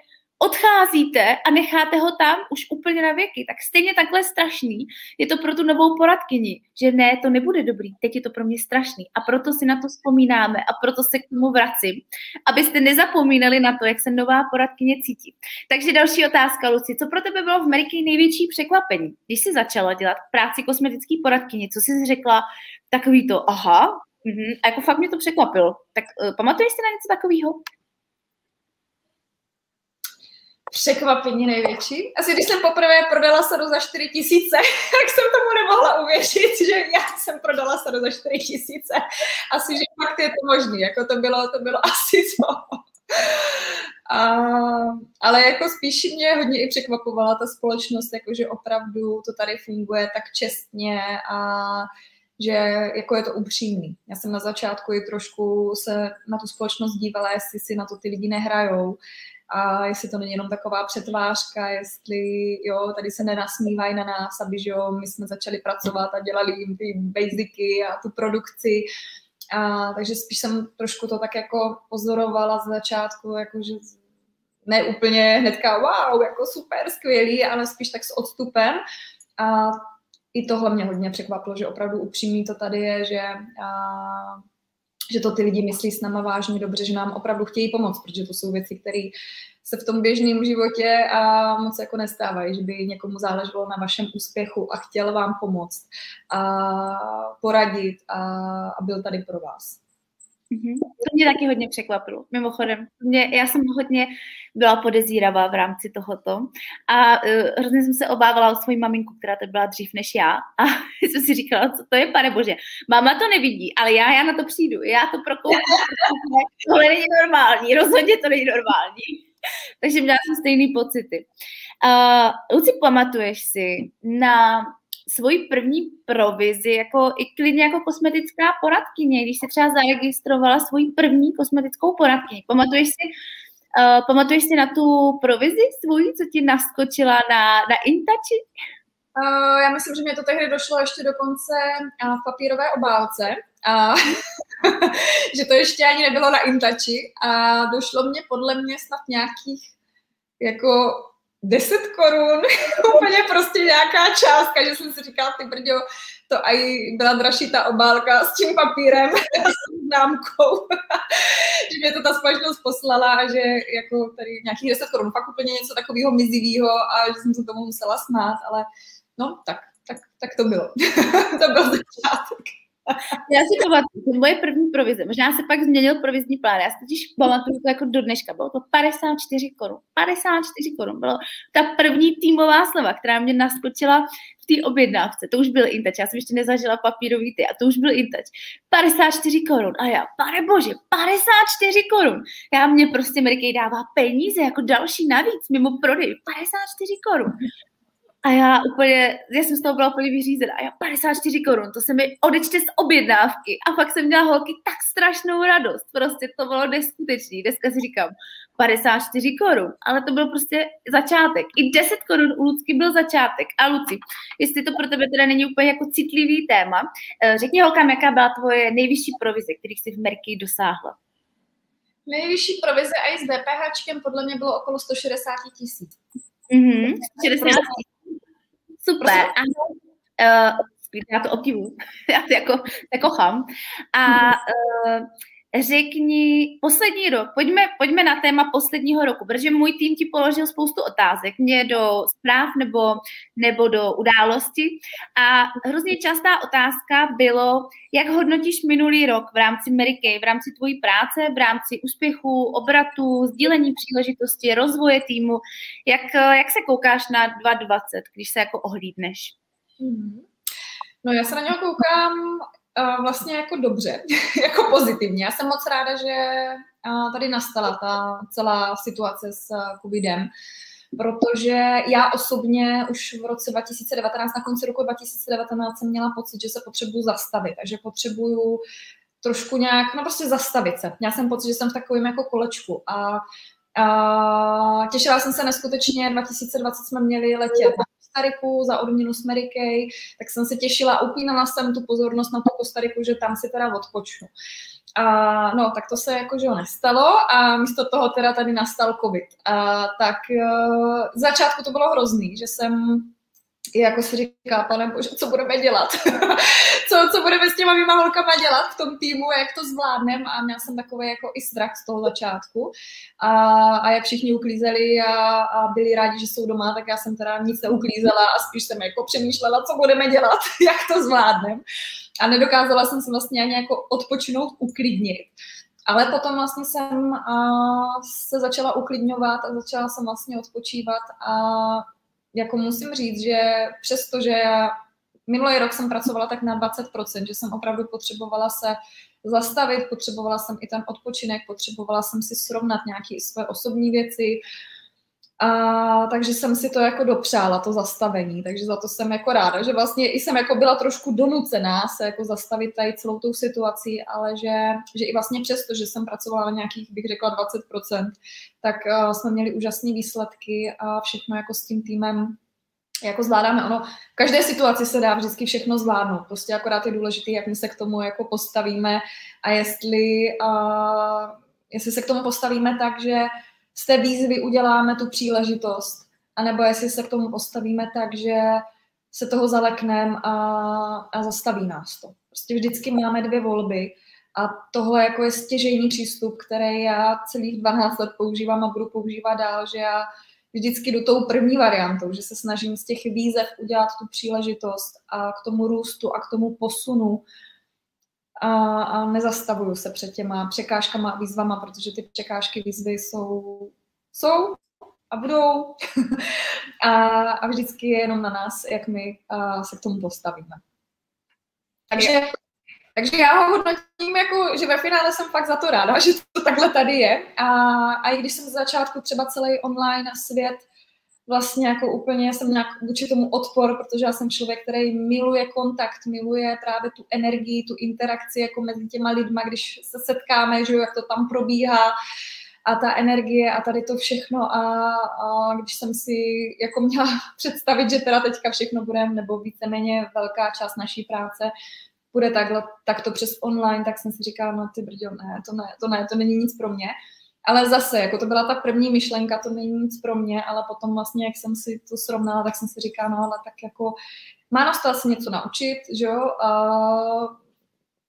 odcházíte a necháte ho tam už úplně na věky, tak stejně takhle strašný je to pro tu novou poradkyni, že ne, to nebude dobrý, teď je to pro mě strašný a proto si na to vzpomínáme a proto se k tomu vracím, abyste nezapomínali na to, jak se nová poradkyně cítí. Takže další otázka, Luci, co pro tebe bylo v Ameriky největší překvapení, když jsi začala dělat práci kosmetický poradkyně, co jsi řekla takový to, aha, mm-hmm, a jako fakt mě to překvapilo. Tak uh, pamatuješ si na něco takového? Překvapení největší. Asi když jsem poprvé prodala sadu za 4 tisíce, tak jsem tomu nemohla uvěřit, že já jsem prodala sadu za 4 tisíce. Asi, že fakt je to možný, jako to bylo, to bylo asi to. A, ale jako spíš mě hodně i překvapovala ta společnost, jako že opravdu to tady funguje tak čestně a že jako je to upřímný. Já jsem na začátku i trošku se na tu společnost dívala, jestli si na to ty lidi nehrajou, a jestli to není jenom taková přetvářka, jestli jo, tady se nenasmívají na nás, aby že jo, my jsme začali pracovat a dělali jim ty basicy a tu produkci. A, takže spíš jsem trošku to tak jako pozorovala z začátku, jako že ne úplně hnedka wow, jako super, skvělý, ale spíš tak s odstupem. A i tohle mě hodně překvapilo, že opravdu upřímný to tady je, že a, že to ty lidi myslí s náma vážně dobře, že nám opravdu chtějí pomoct, protože to jsou věci, které se v tom běžném životě a moc jako nestávají, že by někomu záleželo na vašem úspěchu a chtěl vám pomoct a poradit a, a byl tady pro vás. Mm-hmm. To mě taky hodně překvapilo. Mimochodem, mě, já jsem hodně byla podezíravá v rámci tohoto a uh, hrozně jsem se obávala o svoji maminku, která to byla dřív než já a jsem si říkala, co to je, pane bože. Mama to nevidí, ale já, já na to přijdu, já to prokouknu. Tohle není normální, rozhodně to není normální. Takže měla jsem stejný pocity. Uh, Luci, pamatuješ si na svoji první provizi, jako i klidně jako kosmetická poradkyně, když se třeba zaregistrovala svoji první kosmetickou poradkyni. Pamatuješ si, uh, pamatuješ si na tu provizi svůj, co ti naskočila na, na Intači? Uh, já myslím, že mě to tehdy došlo ještě dokonce uh, v papírové obálce, a že to ještě ani nebylo na Intači a došlo mě podle mě snad nějakých jako 10 korun, úplně prostě nějaká částka, že jsem si říkala, ty brďo, to aj byla dražší ta obálka s tím papírem, s známkou, že mě to ta společnost poslala a že jako tady nějakých 10 korun, fakt úplně něco takového mizivého a že jsem se tomu musela smát, ale no tak, tak, tak to bylo. to byl začátek. Já si pamatuju, moje první provize, možná se pak změnil provizní plán, já si totiž pamatuju to jako do dneška, bylo to 54 korun, 54 korun, bylo ta první týmová sleva, která mě naskočila v té objednávce, to už byl Intač, já jsem ještě nezažila papírový ty a to už byl Intač, 54 korun a já, pane bože, 54 korun, já mě prostě Medicaid dává peníze jako další navíc mimo prodej, 54 korun. A já úplně, já jsem z toho byla úplně vyřízená. A já 54 korun, to se mi odečte z objednávky. A pak jsem měla holky tak strašnou radost. Prostě to bylo neskutečný. Dneska si říkám 54 korun, ale to byl prostě začátek. I 10 korun u Lucky byl začátek. A Luci, jestli to pro tebe teda není úplně jako citlivý téma, eh, řekni holkám, jaká byla tvoje nejvyšší provize, kterých jsi v Merky dosáhla. Nejvyšší provize i s DPH podle mě bylo okolo 160 tisíc. Mm-hmm, 160 Super. A uh, Já to obdivuju, já to jako, jako chám. A uh, řekni poslední rok, pojďme, pojďme na téma posledního roku, protože můj tým ti položil spoustu otázek, mě do zpráv nebo, nebo do události a hrozně častá otázka bylo, jak hodnotíš minulý rok v rámci Mary Kay, v rámci tvojí práce, v rámci úspěchu, obratu, sdílení příležitosti, rozvoje týmu, jak, jak se koukáš na 2020, když se jako ohlídneš? Hmm. No já se na něho koukám vlastně jako dobře, jako pozitivně. Já jsem moc ráda, že tady nastala ta celá situace s covidem, protože já osobně už v roce 2019, na konci roku 2019 jsem měla pocit, že se potřebuju zastavit, takže potřebuju trošku nějak, no prostě zastavit se. Měla jsem pocit, že jsem v takovém jako kolečku a a těšila jsem se neskutečně, 2020 jsme měli letět na Kostariku za odměnu s tak jsem se těšila, upínala jsem tu pozornost na tu Kostariku, že tam si teda odpočnu. A no, tak to se jakože nestalo a místo toho teda tady nastal covid. A, tak v začátku to bylo hrozný, že jsem jako si říká, pane bože, co budeme dělat? co, co budeme s těma mýma holkama dělat v tom týmu, jak to zvládneme a měla jsem takový jako i strach z toho začátku a, a jak všichni uklízeli a, a byli rádi, že jsou doma, tak já jsem teda nic neuklízela a spíš jsem jako přemýšlela, co budeme dělat, jak to zvládneme a nedokázala jsem se vlastně ani jako odpočinout, uklidnit. Ale potom vlastně jsem a, se začala uklidňovat a začala jsem vlastně odpočívat a jako musím říct, že přesto, že já minulý rok jsem pracovala tak na 20%, že jsem opravdu potřebovala se zastavit, potřebovala jsem i ten odpočinek, potřebovala jsem si srovnat nějaké své osobní věci, a takže jsem si to jako dopřála, to zastavení, takže za to jsem jako ráda, že vlastně i jsem jako byla trošku donucená se jako zastavit tady celou tou situací, ale že, že i vlastně přesto, že jsem pracovala na nějakých, bych řekla 20%, tak uh, jsme měli úžasné výsledky a všechno jako s tím týmem jako zvládáme. Ono, v každé situaci se dá vždycky všechno zvládnout. Prostě akorát je důležité, jak my se k tomu jako postavíme a jestli, uh, jestli se k tomu postavíme tak, že z té výzvy uděláme tu příležitost, anebo jestli se k tomu postavíme tak, že se toho zalekneme a, a zastaví nás to. Prostě vždycky máme dvě volby a tohle jako je stěžejní přístup, který já celých 12 let používám a budu používat dál, že já vždycky jdu tou první variantou, že se snažím z těch výzev udělat tu příležitost a k tomu růstu a k tomu posunu a, a nezastavuju se před těma překážkama a výzvama, protože ty překážky, výzvy jsou, jsou a budou a, a vždycky je jenom na nás, jak my a, se k tomu postavíme. Takže, takže já ho hodnotím jako, že ve finále jsem fakt za to ráda, že to takhle tady je a, a i když jsem z začátku třeba celý online svět vlastně jako úplně jsem nějak vůči tomu odpor, protože já jsem člověk, který miluje kontakt, miluje právě tu energii, tu interakci jako mezi těma lidma, když se setkáme, že jak to tam probíhá a ta energie a tady to všechno a, a když jsem si jako měla představit, že teda teďka všechno bude, nebo víceméně velká část naší práce bude takhle, takto přes online, tak jsem si říkala, no ty brďo, ne, to ne, to ne, to není nic pro mě. Ale zase, jako to byla ta první myšlenka, to není nic pro mě, ale potom vlastně, jak jsem si to srovnala, tak jsem si říkala, no ale tak jako má nás to asi něco naučit, že jo, a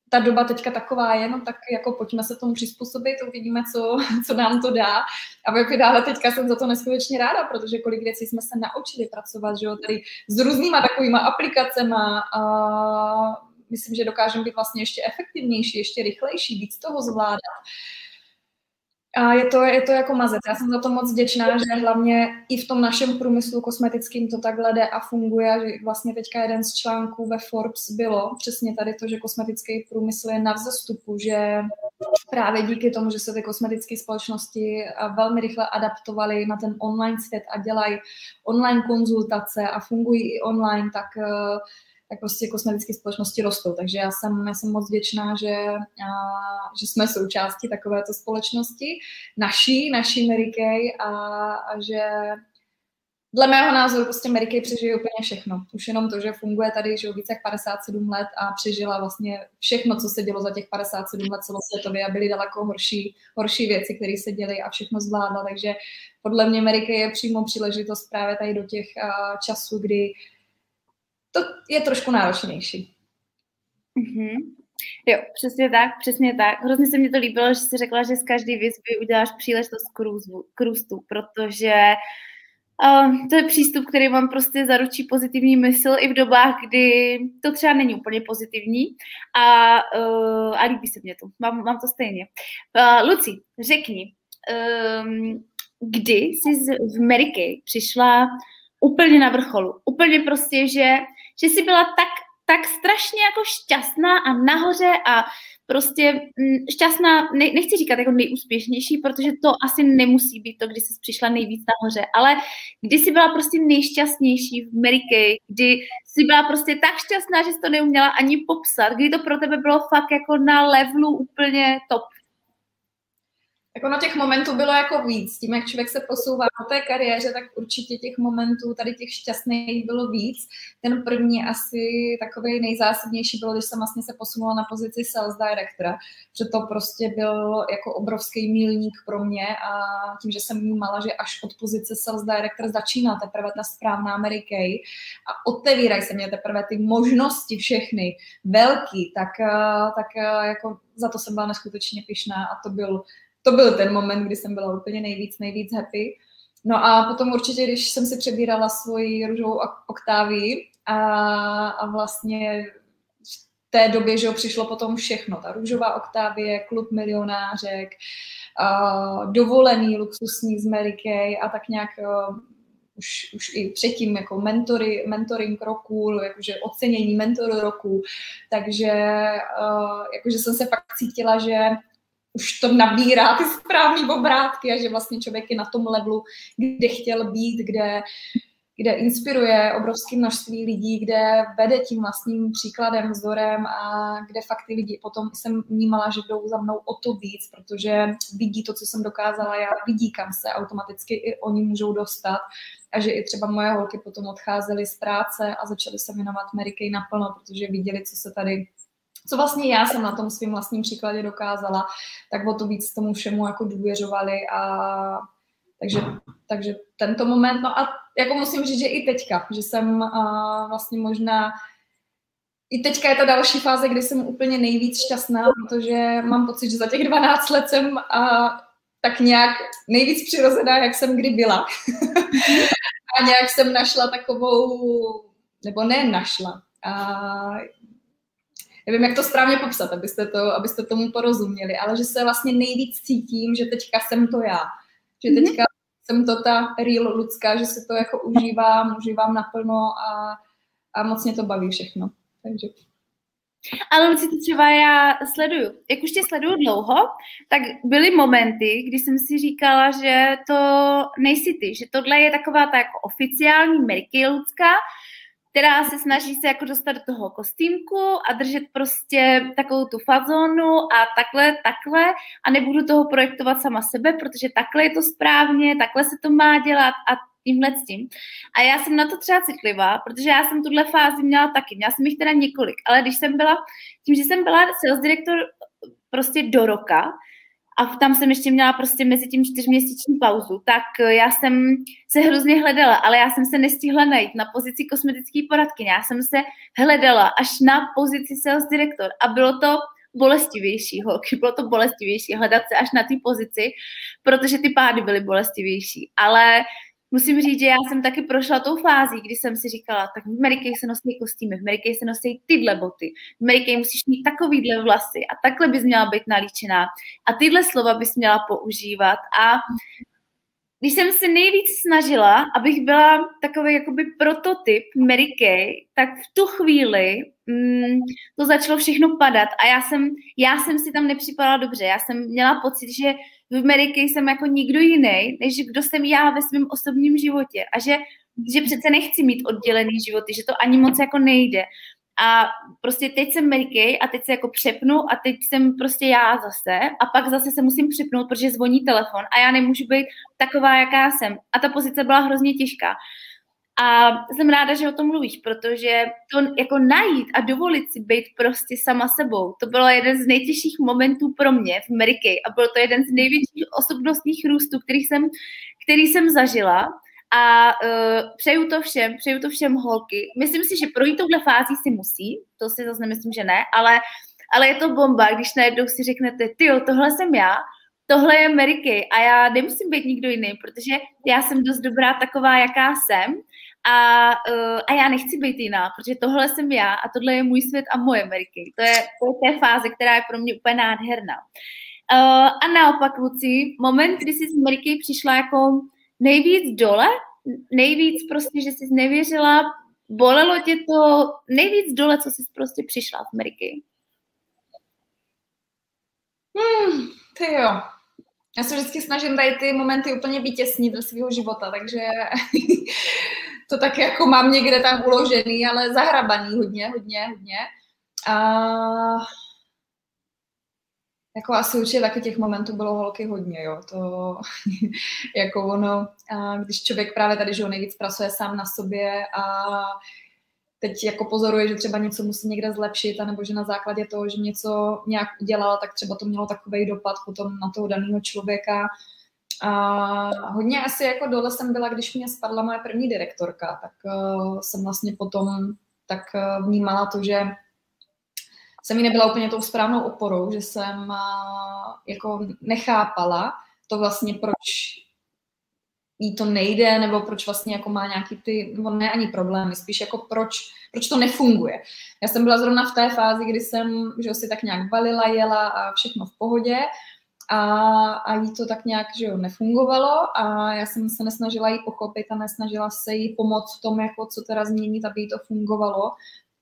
ta doba teďka taková je, no tak jako pojďme se tomu přizpůsobit, uvidíme, co, co nám to dá. A ve finále teďka jsem za to neskutečně ráda, protože kolik věcí jsme se naučili pracovat, že jo, tady s různýma takovýma aplikacema a myslím, že dokážeme být vlastně ještě efektivnější, ještě rychlejší, víc toho zvládat. A je to, je to jako mazec. Já jsem za to moc vděčná, že hlavně i v tom našem průmyslu kosmetickým to takhle jde a funguje. Že vlastně teďka jeden z článků ve Forbes bylo přesně tady to, že kosmetický průmysl je na vzestupu, že právě díky tomu, že se ty kosmetické společnosti velmi rychle adaptovaly na ten online svět a dělají online konzultace a fungují i online, tak uh, tak prostě kosmetické společnosti rostou. Takže já jsem, já jsem moc vděčná, že, a, že jsme součástí takovéto společnosti, naší, naší Mary Kay a, a že dle mého názoru prostě Mary Kay přežije úplně všechno. Už jenom to, že funguje tady že více jak 57 let a přežila vlastně všechno, co se dělo za těch 57 let celosvětově a byly daleko horší, horší věci, které se děly a všechno zvládla. Takže podle mě Mary Kay je přímo příležitost právě tady do těch uh, časů, kdy to je trošku náročnější. Mm-hmm. Jo, přesně tak, přesně tak. Hrozně se mi to líbilo, že jsi řekla, že z každé výzvy uděláš příležitost k růstu, protože uh, to je přístup, který vám prostě zaručí pozitivní mysl i v dobách, kdy to třeba není úplně pozitivní a, uh, a líbí se mě to. Mám, mám to stejně. Uh, Luci, řekni, um, kdy jsi v Mary Kay přišla úplně na vrcholu. Úplně prostě, že, že jsi byla tak tak strašně jako šťastná a nahoře a prostě mm, šťastná, ne, nechci říkat jako nejúspěšnější, protože to asi nemusí být to, kdy jsi přišla nejvíc nahoře, ale kdy jsi byla prostě nejšťastnější v Mary Kay, kdy jsi byla prostě tak šťastná, že jsi to neuměla ani popsat, kdy to pro tebe bylo fakt jako na levelu úplně top. Tak ono těch momentů bylo jako víc. Tím, jak člověk se posouvá po té kariéře, tak určitě těch momentů, tady těch šťastných bylo víc. Ten první asi takový nejzásadnější bylo, když jsem vlastně se posunula na pozici sales directora, že to prostě byl jako obrovský milník pro mě a tím, že jsem vnímala, že až od pozice sales director začíná teprve ta správná Mary Kay a otevírají se mě teprve ty možnosti všechny velký, tak, tak jako za to jsem byla neskutečně pyšná a to byl to byl ten moment, kdy jsem byla úplně nejvíc, nejvíc happy. No a potom určitě, když jsem si přebírala svoji růžovou oktávii a, a vlastně v té době, že přišlo potom všechno. Ta růžová oktávie, klub milionářek, a dovolený luxusní z Kay a tak nějak už, už i předtím jako mentory, mentoring roku, jakože ocenění mentoru roku, takže uh, jakože jsem se fakt cítila, že už to nabírá ty správné obrátky a že vlastně člověk je na tom levelu, kde chtěl být, kde, kde inspiruje obrovské množství lidí, kde vede tím vlastním příkladem, vzorem a kde fakt ty lidi potom jsem vnímala, že jdou za mnou o to víc, protože vidí to, co jsem dokázala já, vidí, kam se automaticky i oni můžou dostat a že i třeba moje holky potom odcházely z práce a začaly se věnovat Mary Kay naplno, protože viděli, co se tady co vlastně já jsem na tom svým vlastním příkladě dokázala, tak o to víc tomu všemu jako důvěřovali a takže, takže tento moment, no a jako musím říct, že i teďka, že jsem a, vlastně možná i teďka je ta další fáze, kdy jsem úplně nejvíc šťastná, protože mám pocit, že za těch 12 let jsem a, tak nějak nejvíc přirozená, jak jsem kdy byla. a nějak jsem našla takovou, nebo ne našla, a nevím, jak to správně popsat, abyste, to, abyste tomu porozuměli, ale že se vlastně nejvíc cítím, že teďka jsem to já. Že mhm. teďka mm-hmm. jsem to ta real lidská, že se to jako užívám, užívám naplno a, a moc mě to baví všechno. Takže... Ale Luci, to třeba já sleduju. Jak už tě sleduju dlouho, tak byly momenty, kdy jsem si říkala, že to nejsi ty, že tohle je taková ta jako oficiální Lucka, která se snaží se jako dostat do toho kostýmku a držet prostě takovou tu fazonu a takhle, takhle a nebudu toho projektovat sama sebe, protože takhle je to správně, takhle se to má dělat a tímhle s tím. A já jsem na to třeba citlivá, protože já jsem tuhle fázi měla taky. Měla jsem jich teda několik, ale když jsem byla, tím, že jsem byla sales direktor prostě do roka, a tam jsem ještě měla prostě mezi tím čtyřměsíční pauzu, tak eh, já jsem se hrozně hledala, ale já jsem se nestihla najít na pozici kosmetické poradkyně. Já jsem se hledala až na pozici sales director a bylo to bolestivější, holky, bylo to bolestivější hledat se až na té pozici, protože ty pády byly bolestivější. Ale musím říct, že já jsem taky prošla tou fází, kdy jsem si říkala, tak v Amerikě se nosí kostýmy, v Amerikě se nosí tyhle boty, v Amerikě musíš mít takovýhle vlasy a takhle bys měla být nalíčená a tyhle slova bys měla používat a když jsem se nejvíc snažila, abych byla takový jakoby prototyp Mary Kay, tak v tu chvíli mm, to začalo všechno padat a já jsem, já jsem si tam nepřipadala dobře. Já jsem měla pocit, že v Ameriky jsem jako nikdo jiný, než kdo jsem já ve svém osobním životě a že, že přece nechci mít oddělený životy, že to ani moc jako nejde. A prostě teď jsem Mary a teď se jako přepnu a teď jsem prostě já zase a pak zase se musím přepnout, protože zvoní telefon a já nemůžu být taková, jaká jsem. A ta pozice byla hrozně těžká. A jsem ráda, že o tom mluvíš, protože to jako najít a dovolit si být prostě sama sebou, to bylo jeden z nejtěžších momentů pro mě v Ameriky a bylo to jeden z největších osobnostních růstů, který jsem, který jsem zažila A uh, přeju to všem, přeju to všem holky. Myslím si, že projít touhle fází si musí, to si zase nemyslím, že ne, ale, ale je to bomba, když najednou si řeknete, ty tohle jsem já, tohle je Mary Kay a já nemusím být nikdo jiný, protože já jsem dost dobrá taková, jaká jsem a, uh, a já nechci být jiná, protože tohle jsem já a tohle je můj svět a moje Kay. To je, to je té fáze, která je pro mě úplně nádherná. Uh, a naopak, Luci, moment, kdy jsi z Kay přišla jako nejvíc dole, nejvíc prostě, že jsi nevěřila, bolelo tě to nejvíc dole, co jsi prostě přišla v Ameriky? Hmm, ty jo. Já se vždycky snažím tady ty momenty úplně vytěsnit do svého života, takže to tak jako mám někde tam uložený, ale zahrabaný hodně, hodně, hodně. A jako asi určitě taky těch momentů bylo holky hodně, jo. To jako ono, a když člověk právě tady, že nejvíc pracuje sám na sobě a teď jako pozoruje, že třeba něco musí někde zlepšit, anebo že na základě toho, že něco nějak udělal, tak třeba to mělo takový dopad potom na toho daného člověka. A hodně asi jako dole jsem byla, když mě spadla moje první direktorka, tak uh, jsem vlastně potom tak uh, vnímala to, že jsem mi nebyla úplně tou správnou oporou, že jsem uh, jako nechápala to vlastně, proč jí to nejde, nebo proč vlastně jako má nějaký ty, nebo ne ani problémy, spíš jako proč, proč to nefunguje. Já jsem byla zrovna v té fázi, kdy jsem, že si tak nějak valila, jela a všechno v pohodě a, a jí to tak nějak, že jo, nefungovalo a já jsem se nesnažila jí pochopit a nesnažila se jí pomoct v tom, jako co teda změnit, aby jí to fungovalo.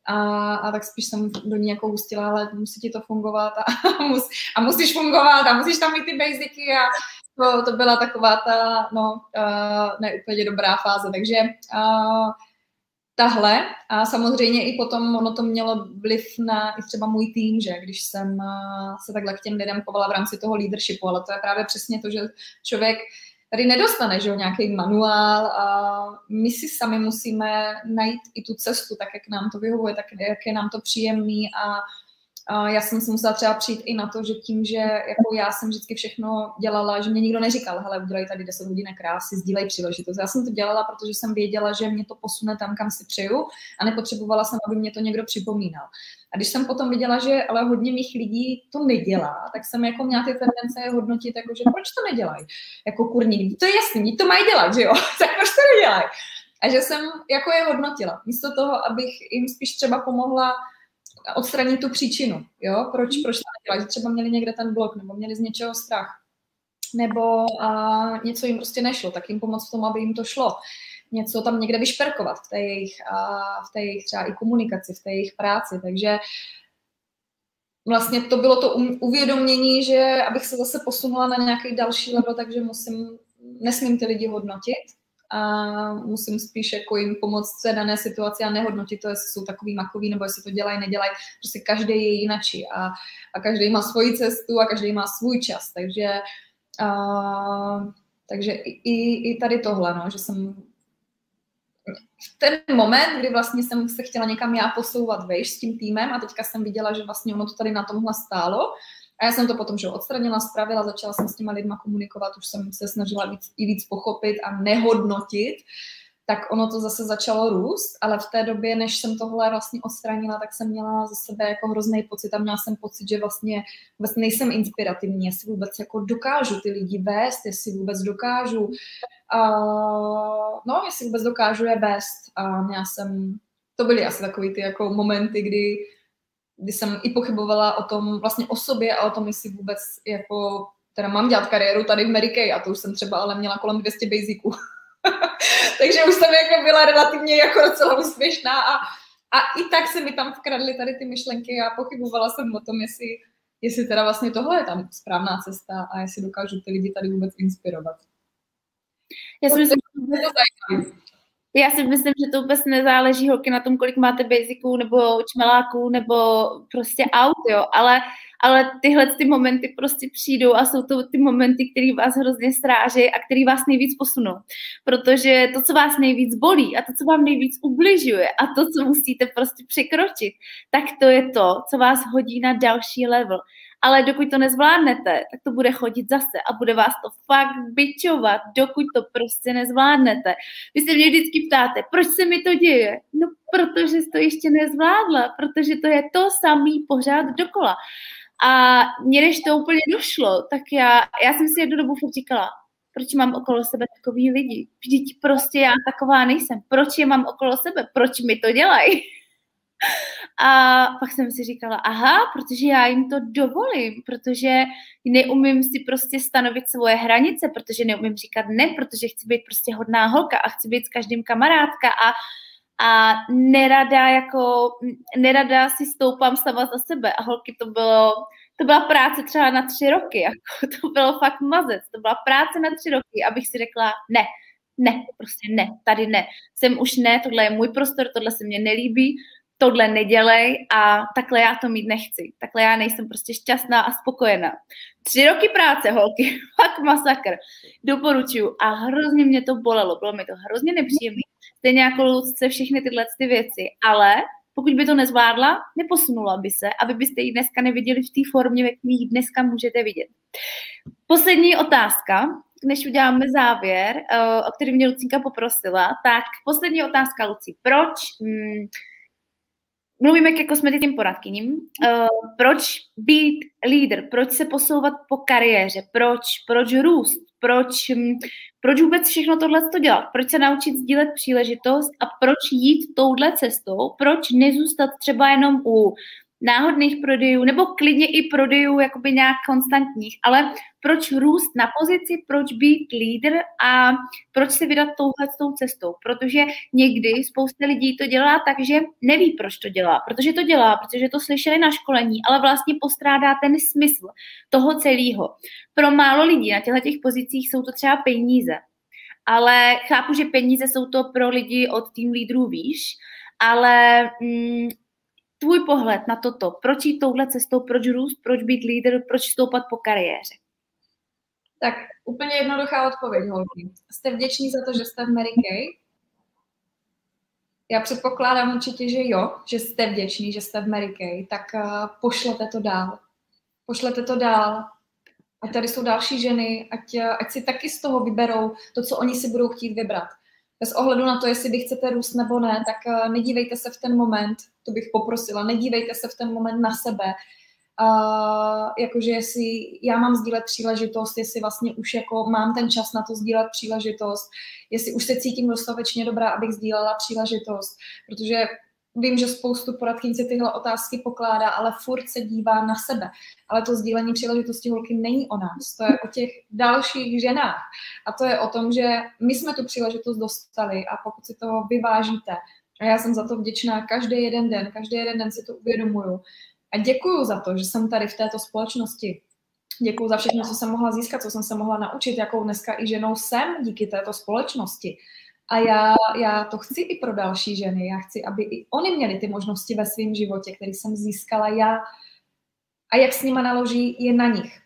A, a tak spíš jsem do ní jako ustila, ale musí ti to fungovat a, a, mus, a musíš fungovat a musíš tam mít ty basicy a to, to byla taková ta, no, uh, neúplně dobrá fáze, takže uh, tahle. A samozřejmě i potom ono to mělo vliv na i třeba můj tým, že když jsem uh, se takhle k těm lidem chovala v rámci toho leadershipu, ale to je právě přesně to, že člověk tady nedostane, že nějaký manuál a my si sami musíme najít i tu cestu, tak jak nám to vyhovuje, tak jak je nám to příjemný a a já jsem si musela třeba přijít i na to, že tím, že jako já jsem vždycky všechno dělala, že mě nikdo neříkal, hele, udělej tady 10 hodin krásy, sdílej příležitost. Já jsem to dělala, protože jsem věděla, že mě to posune tam, kam si přeju a nepotřebovala jsem, aby mě to někdo připomínal. A když jsem potom viděla, že ale hodně mých lidí to nedělá, tak jsem jako měla ty tendence hodnotit, jako, že proč to nedělají? Jako kurník, to je jasný, to mají dělat, že jo? tak proč to nedělají? A že jsem jako je hodnotila. Místo toho, abych jim spíš třeba pomohla odstranit tu příčinu, jo, proč, proč to nedělají, že třeba měli někde ten blok, nebo měli z něčeho strach, nebo a, něco jim prostě nešlo, tak jim pomoct v tom, aby jim to šlo. Něco tam někde vyšperkovat v té jejich, a, v té jejich třeba i komunikaci, v té jejich práci, takže vlastně to bylo to um, uvědomění, že abych se zase posunula na nějaký další level, takže musím, nesmím ty lidi hodnotit, a musím spíš jako jim pomoct v té dané situaci a nehodnotit to, jestli jsou takový makový nebo jestli to dělají, nedělají. Prostě každý je jinačí a, a každý má svoji cestu a každý má svůj čas. Takže, a, takže i, i tady tohle, no, že jsem v ten moment, kdy vlastně jsem se chtěla někam já posouvat vejš s tím týmem a teďka jsem viděla, že vlastně ono to tady na tomhle stálo, a já jsem to potom že odstranila, spravila, začala jsem s těma lidma komunikovat, už jsem se snažila víc, i víc pochopit a nehodnotit, tak ono to zase začalo růst, ale v té době, než jsem tohle vlastně odstranila, tak jsem měla za sebe jako hrozný pocit a měla jsem pocit, že vlastně vůbec nejsem inspirativní, jestli vůbec jako dokážu ty lidi vést, jestli vůbec dokážu, uh, no, jestli vůbec dokážu je vést. A já jsem, to byly asi takový ty jako momenty, kdy kdy jsem i pochybovala o tom, vlastně o sobě a o tom, jestli vůbec jako, teda mám dělat kariéru tady v Mary Kay a to už jsem třeba ale měla kolem 200 basiců. Takže už jsem jako byla relativně jako docela úspěšná a, a i tak se mi tam vkradly tady ty myšlenky a pochybovala jsem o tom, jestli, jestli teda vlastně tohle je tam správná cesta a jestli dokážu ty lidi tady vůbec inspirovat. Já si myslím, že to zajímavé. Já si myslím, že to vůbec nezáleží holky na tom, kolik máte basiců nebo čmeláků nebo prostě aut, jo, ale, ale tyhle ty momenty prostě přijdou a jsou to ty momenty, které vás hrozně stráží a které vás nejvíc posunou. Protože to, co vás nejvíc bolí a to, co vám nejvíc ubližuje a to, co musíte prostě překročit, tak to je to, co vás hodí na další level. Ale dokud to nezvládnete, tak to bude chodit zase a bude vás to fakt byčovat, dokud to prostě nezvládnete. Vy se mě vždycky ptáte, proč se mi to děje? No, protože to ještě nezvládla, protože to je to samý pořád dokola. A mě, než to úplně došlo, tak já, já jsem si jednu dobu říkala, proč mám okolo sebe takový lidi? Vždyť prostě já taková nejsem. Proč je mám okolo sebe? Proč mi to dělají? A pak jsem si říkala, aha, protože já jim to dovolím, protože neumím si prostě stanovit svoje hranice, protože neumím říkat ne, protože chci být prostě hodná holka a chci být s každým kamarádka a, a nerada jako, nerada si stoupám sama za sebe. A holky to bylo, to byla práce třeba na tři roky, jako to bylo fakt mazec, to byla práce na tři roky, abych si řekla ne, ne, prostě ne, tady ne, jsem už ne, tohle je můj prostor, tohle se mně nelíbí, tohle nedělej a takhle já to mít nechci. Takhle já nejsem prostě šťastná a spokojená. Tři roky práce, holky, fakt masakr. Doporučuju a hrozně mě to bolelo, bylo mi to hrozně nepříjemné. Stejně jako Lucce všechny tyhle ty věci, ale pokud by to nezvládla, neposunula by se a vy byste ji dneska neviděli v té formě, ve které ji dneska můžete vidět. Poslední otázka, než uděláme závěr, eh, o který mě Lucinka poprosila, tak poslední otázka, Luci. Proč hmm, mluvíme ke kosmetickým poradkyním. Uh, proč být lídr? Proč se posouvat po kariéře? Proč, proč růst? Proč, hm, proč vůbec všechno tohle to dělat? Proč se naučit sdílet příležitost a proč jít touhle cestou? Proč nezůstat třeba jenom u náhodných prodejů, nebo klidně i prodejů jakoby nějak konstantních, ale proč růst na pozici, proč být lídr a proč se vydat touhle tou cestou, protože někdy spousta lidí to dělá tak, že neví, proč to dělá, protože to dělá, protože to slyšeli na školení, ale vlastně postrádá ten smysl toho celého. Pro málo lidí na těchto těch pozicích jsou to třeba peníze, ale chápu, že peníze jsou to pro lidi od tým lídrů výš, ale mm, tvůj pohled na toto, proč jít touhle cestou, proč růst, proč být lídr, proč stoupat po kariéře? Tak úplně jednoduchá odpověď, holky. Jste vděční za to, že jste v Mary Kay? Já předpokládám určitě, že jo, že jste vděční, že jste v Mary Kay, tak uh, pošlete to dál. Pošlete to dál. A tady jsou další ženy, ať, eh, ať si taky z toho vyberou to, co oni si budou chtít vybrat bez ohledu na to, jestli vy chcete růst nebo ne, tak eh, nedívejte se v ten moment, to bych poprosila, nedívejte se v ten moment na sebe, uh, jakože jestli já mám sdílet příležitost, jestli vlastně už jako mám ten čas na to sdílet příležitost, jestli už se cítím dostatečně dobrá, abych sdílela příležitost, protože Vím, že spoustu poradkyň si tyhle otázky pokládá, ale furt se dívá na sebe. Ale to sdílení příležitosti holky není o nás, to je o těch dalších ženách. A to je o tom, že my jsme tu příležitost dostali a pokud si toho vyvážíte, a já jsem za to vděčná každý jeden den, každý jeden den si to uvědomuju. A děkuju za to, že jsem tady v této společnosti. Děkuju za všechno, co jsem mohla získat, co jsem se mohla naučit, jakou dneska i ženou jsem díky této společnosti. A já, já to chci i pro další ženy. Já chci, aby i oni měli ty možnosti ve svém životě, které jsem získala já. A jak s nima naloží, je na nich.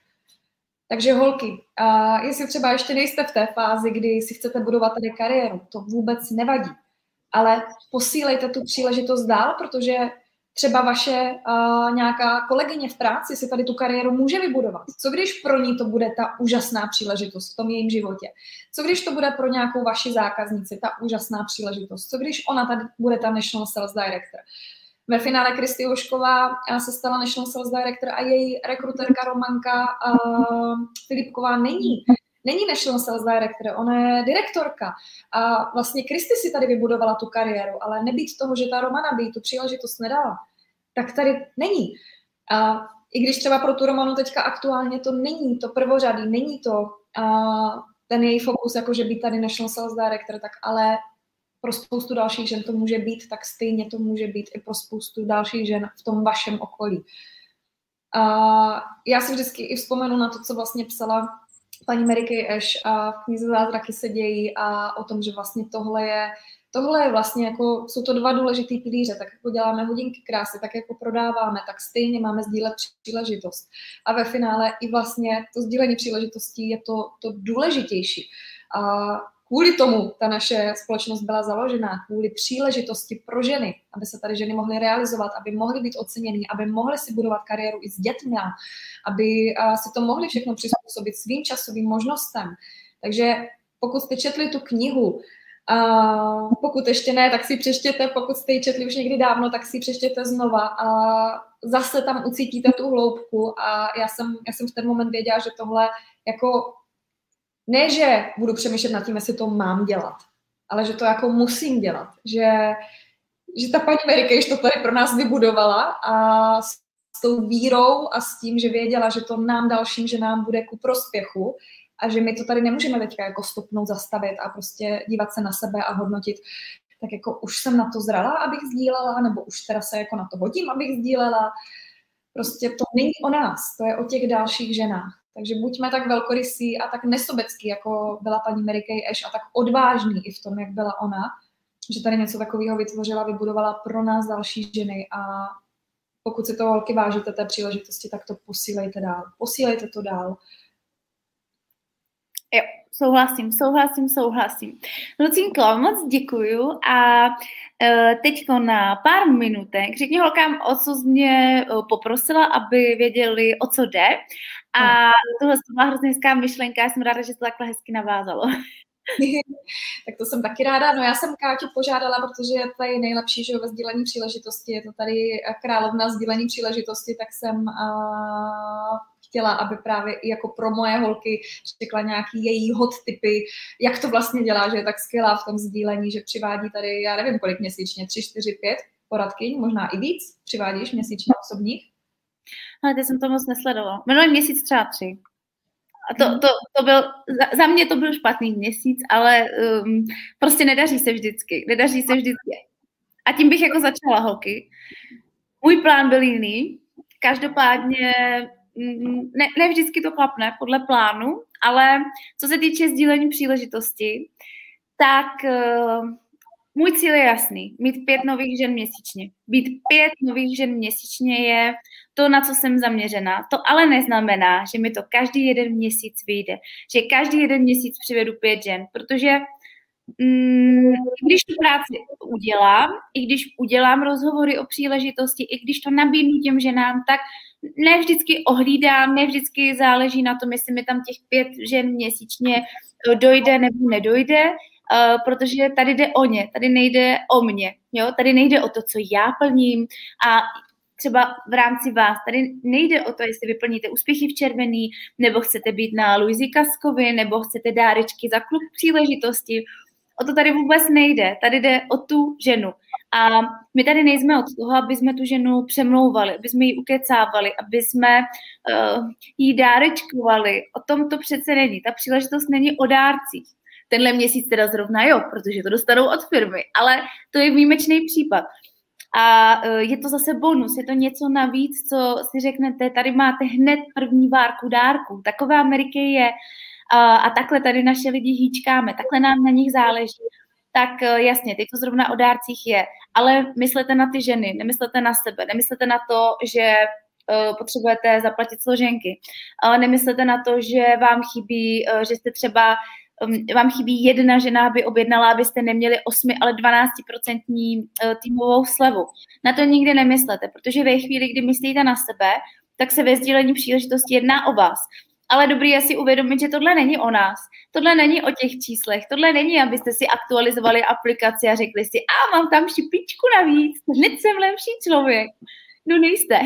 Takže holky, a jestli třeba ještě nejste v té fázi, kdy si chcete budovat tady kariéru, to vůbec nevadí. Ale posílejte tu příležitost dál, protože třeba vaše uh, nějaká kolegyně v práci si tady tu kariéru může vybudovat. Co když pro ní to bude ta úžasná příležitost v tom jejím životě? Co když to bude pro nějakou vaši zákaznici ta úžasná příležitost? Co když ona tady bude ta National Sales Director? Ve finále Kristy Hošková se stala National Sales Director a její rekruterka Romanka uh, Filipková není není National Sales Director, ona je direktorka. A vlastně Kristy si tady vybudovala tu kariéru, ale nebýt toho, že ta Romana by tu příležitost nedala, tak tady není. A i když třeba pro tu Romanu teďka aktuálně to není to prvořadý, není to a ten její fokus, jako že být tady National Sales Director, tak ale pro spoustu dalších žen to může být, tak stejně to může být i pro spoustu dalších žen v tom vašem okolí. A já si vždycky i vzpomenu na to, co vlastně psala paní Mary Kay Ash a v knize Zázraky se dějí a o tom, že vlastně tohle je tohle je vlastně jako, jsou to dva důležitý pilíře, tak jako děláme hodinky krásy, tak jako prodáváme, tak stejně máme sdílet příležitost. A ve finále i vlastně to sdílení příležitostí je to, to důležitější. A kvůli tomu ta naše společnost byla založena, kvůli příležitosti pro ženy, aby se tady ženy mohly realizovat, aby mohly být oceněny, aby mohly si budovat kariéru i s dětmi, aby si to mohly všechno přizpůsobit svým časovým možnostem. Takže pokud jste četli tu knihu, a pokud ještě ne, tak si přeštěte, pokud jste ji četli už někdy dávno, tak si přeštěte znova a zase tam ucítíte tu hloubku a já jsem, já jsem v ten moment věděla, že tohle jako ne, že budu přemýšlet nad tím, jestli to mám dělat, ale že to jako musím dělat, že, že ta paní Mary to tady pro nás vybudovala a s tou vírou a s tím, že věděla, že to nám dalším, že nám bude ku prospěchu a že my to tady nemůžeme teďka jako stopnout, zastavit a prostě dívat se na sebe a hodnotit, tak jako už jsem na to zrala, abych sdílela, nebo už teda se jako na to hodím, abych sdílela. Prostě to není o nás, to je o těch dalších ženách. Takže buďme tak velkorysí a tak nesobecký, jako byla paní Mary Kay Ash a tak odvážný i v tom, jak byla ona, že tady něco takového vytvořila, vybudovala pro nás další ženy a pokud si to holky vážíte té příležitosti, tak to posílejte dál. Posílejte to dál. Jo, souhlasím, souhlasím, souhlasím. Lucínko, moc děkuju a e, teď na pár minutek řekni holkám, o co jsi mě e, poprosila, aby věděli, o co jde a tohle byla hrozně hezká myšlenka, já jsem ráda, že to takhle hezky navázalo. tak to jsem taky ráda. No já jsem Káťu požádala, protože to je nejlepší, že ve sdílení příležitosti, je to tady královna sdílení příležitosti, tak jsem uh, chtěla, aby právě i jako pro moje holky řekla nějaký její hot typy, jak to vlastně dělá, že je tak skvělá v tom sdílení, že přivádí tady, já nevím kolik měsíčně, tři, čtyři, pět poradkyň, možná i víc, přivádíš měsíčně osobních? Ale ty jsem to moc nesledoval. Minulý měsíc třeba tři. A to, to, to byl, za, za mě to byl špatný měsíc, ale um, prostě nedaří se vždycky. Nedaří se vždycky. A tím bych jako začala holky. Můj plán byl jiný. Každopádně mm, ne, ne vždycky to klapne podle plánu, ale co se týče sdílení příležitosti, tak uh, můj cíl je jasný. Mít pět nových žen měsíčně. Být pět nových žen měsíčně je to, na co jsem zaměřená. To ale neznamená, že mi to každý jeden měsíc vyjde. Že každý jeden měsíc přivedu pět žen, protože mm, když tu práci udělám, i když udělám rozhovory o příležitosti, i když to nabídnu těm ženám, tak ne vždycky ohlídám, ne vždycky záleží na tom, jestli mi tam těch pět žen měsíčně dojde nebo nedojde, Uh, protože tady jde o ně, tady nejde o mě, jo? tady nejde o to, co já plním a třeba v rámci vás. Tady nejde o to, jestli vyplníte úspěchy v červený, nebo chcete být na Luizi Kaskovi, nebo chcete dárečky za klub příležitosti. O to tady vůbec nejde. Tady jde o tu ženu. A my tady nejsme od toho, aby jsme tu ženu přemlouvali, aby jsme ji ukecávali, aby jsme uh, jí dárečkovali. O tom to přece není. Ta příležitost není o dárcích. Tenhle měsíc teda zrovna jo, protože to dostanou od firmy, ale to je výjimečný případ. A e, je to zase bonus, je to něco navíc, co si řeknete, tady máte hned první várku dárku. Taková Amerika je a, takhle tady naše lidi hýčkáme, takhle nám na nich záleží. Tak e, jasně, teď to zrovna o dárcích je, ale myslete na ty ženy, nemyslete na sebe, nemyslete na to, že uh, potřebujete zaplatit složenky. Nemyslete na to, že vám chybí, že jste třeba vám chybí jedna žena, aby objednala, abyste neměli 8, ale 12% uh, týmovou slevu. Na to nikdy nemyslete, protože ve chvíli, kdy myslíte na sebe, tak se ve sdílení příležitosti jedná o vás. Ale dobrý je si uvědomit, že tohle není o nás. Tohle není o těch číslech. Tohle není, abyste si aktualizovali aplikaci a řekli si, a mám tam šipičku navíc, hned jsem lepší člověk. No nejste.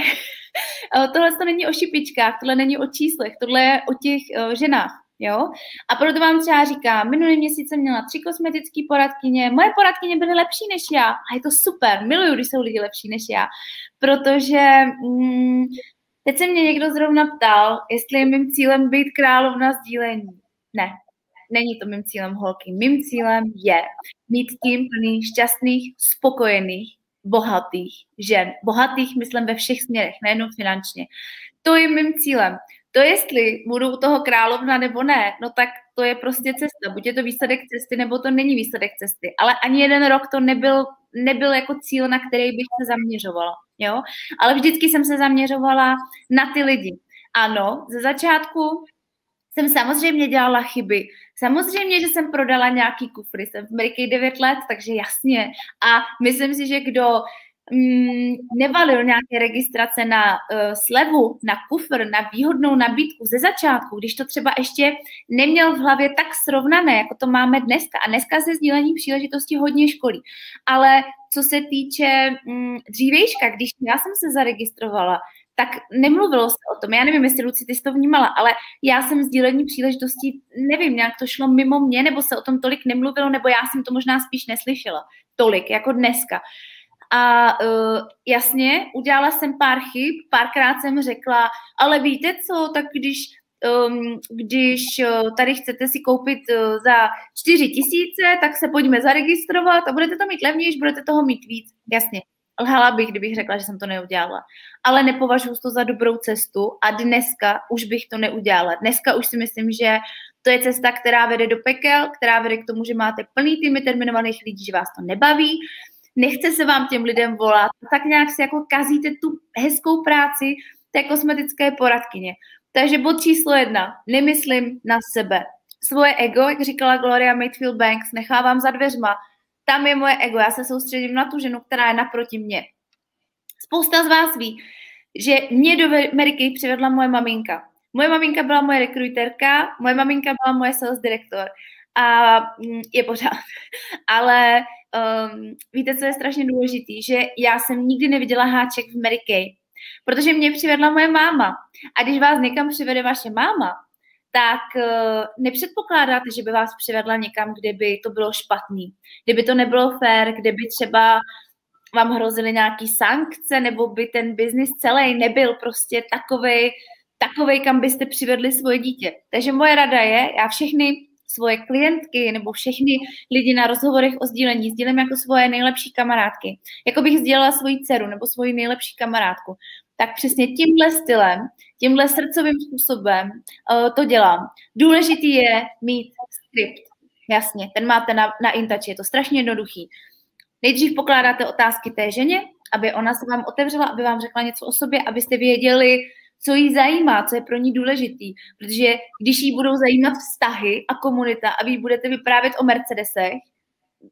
tohle to není o šipičkách, tohle není o číslech, tohle je o těch uh, ženách. Jo? A proto vám třeba říkám, minulý měsíc jsem měla tři kosmetické poradkyně, moje poradkyně byly lepší než já a je to super, miluju, když jsou lidi lepší než já, protože mm, teď se mě někdo zrovna ptal, jestli je mým cílem být královna sdílení. Ne, není to mým cílem holky. Mým cílem je mít tým plný šťastných, spokojených, bohatých žen. Bohatých, myslím, ve všech směrech, nejenom finančně. To je mým cílem. To jestli budu u toho královna nebo ne, no tak to je prostě cesta. Buď je to výsledek cesty, nebo to není výsledek cesty. Ale ani jeden rok to nebyl, nebyl jako cíl, na který bych se zaměřovala. Jo? Ale vždycky jsem se zaměřovala na ty lidi. Ano, ze začátku jsem samozřejmě dělala chyby. Samozřejmě, že jsem prodala nějaký kufry. Jsem v Ameriky 9 let, takže jasně. A myslím si, že kdo nevalil nějaké registrace na uh, slevu, na kufr, na výhodnou nabídku ze začátku, když to třeba ještě neměl v hlavě tak srovnané, jako to máme dneska. A dneska se sdílení příležitosti hodně školí. Ale co se týče mm, dřívejška, když já jsem se zaregistrovala, tak nemluvilo se o tom. Já nevím, jestli Luci, ty jsi to vnímala, ale já jsem sdílení příležitostí, nevím, nějak to šlo mimo mě, nebo se o tom tolik nemluvilo, nebo já jsem to možná spíš neslyšela tolik, jako dneska. A uh, jasně, udělala jsem pár chyb, párkrát jsem řekla, ale víte co, tak když um, když uh, tady chcete si koupit uh, za 4 tisíce, tak se pojďme zaregistrovat a budete to mít levnější, budete toho mít víc. Jasně, lhala bych, kdybych řekla, že jsem to neudělala. Ale nepovažuji to za dobrou cestu a dneska už bych to neudělala. Dneska už si myslím, že to je cesta, která vede do pekel, která vede k tomu, že máte plný týmy terminovaných lidí, že vás to nebaví, nechce se vám těm lidem volat, tak nějak si jako kazíte tu hezkou práci té kosmetické poradkyně. Takže bod číslo jedna, nemyslím na sebe. Svoje ego, jak říkala Gloria Mayfield Banks, nechávám za dveřma. Tam je moje ego, já se soustředím na tu ženu, která je naproti mě. Spousta z vás ví, že mě do Ameriky přivedla moje maminka. Moje maminka byla moje rekruterka, moje maminka byla moje sales direktor a mm, je pořád. Ale um, víte, co je strašně důležitý, že já jsem nikdy neviděla háček v Mary Kay, protože mě přivedla moje máma. A když vás někam přivede vaše máma, tak uh, nepředpokládáte, že by vás přivedla někam, kde by to bylo špatný, kdyby to nebylo fér, kde by třeba vám hrozily nějaký sankce, nebo by ten biznis celý nebyl prostě takovej, takovej, kam byste přivedli svoje dítě. Takže moje rada je, já všechny svoje klientky nebo všechny lidi na rozhovorech o sdílení sdílím jako svoje nejlepší kamarádky. Jako bych sdílela svoji dceru nebo svoji nejlepší kamarádku. Tak přesně tímhle stylem, tímhle srdcovým způsobem uh, to dělám. Důležitý je mít skript. Jasně, ten máte na, na InTouch, je to strašně jednoduchý. Nejdřív pokládáte otázky té ženě, aby ona se vám otevřela, aby vám řekla něco o sobě, abyste věděli, co jí zajímá, co je pro ní důležitý. Protože když jí budou zajímat vztahy a komunita a vy budete vyprávět o Mercedesech,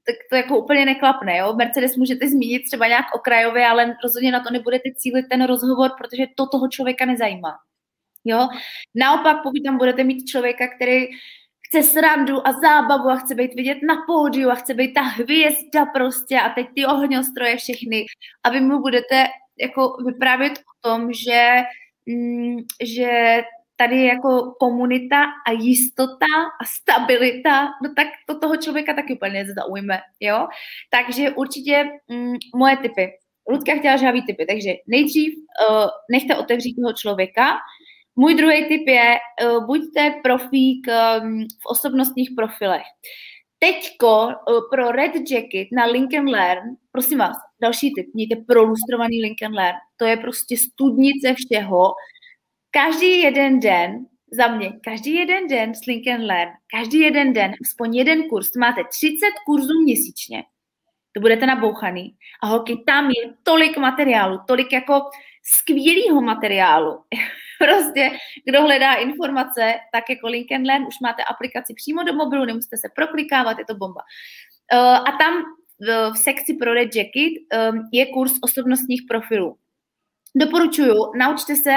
tak to jako úplně neklapne. Jo? Mercedes můžete zmínit třeba nějak okrajově, ale rozhodně na to nebudete cílit ten rozhovor, protože to toho člověka nezajímá. Jo? Naopak, pokud tam budete mít člověka, který chce srandu a zábavu a chce být vidět na pódiu a chce být ta hvězda prostě a teď ty ohňostroje všechny a vy mu budete jako vyprávět o tom, že že tady je jako komunita a jistota a stabilita, no tak to toho člověka taky úplně zaujme, jo. Takže určitě mm, moje typy. Ludka chtěla žávý typy, takže nejdřív uh, nechte otevřít toho člověka. Můj druhý tip je, uh, buďte profík um, v osobnostních profilech. Teďko uh, pro Red Jacket na Lincoln Learn, prosím vás, další tip, mějte prolustrovaný Lincoln Learn. To je prostě studnice všeho. Každý jeden den, za mě, každý jeden den s Lincoln Learn, každý jeden den, aspoň jeden kurz, máte 30 kurzů měsíčně, to budete nabouchaný. A holky, tam je tolik materiálu, tolik jako skvělého materiálu. prostě, kdo hledá informace, tak jako Lincoln Learn, už máte aplikaci přímo do mobilu, nemusíte se proklikávat, je to bomba. Uh, a tam v, v sekci pro Red Jacket um, je kurz osobnostních profilů. Doporučuju, naučte se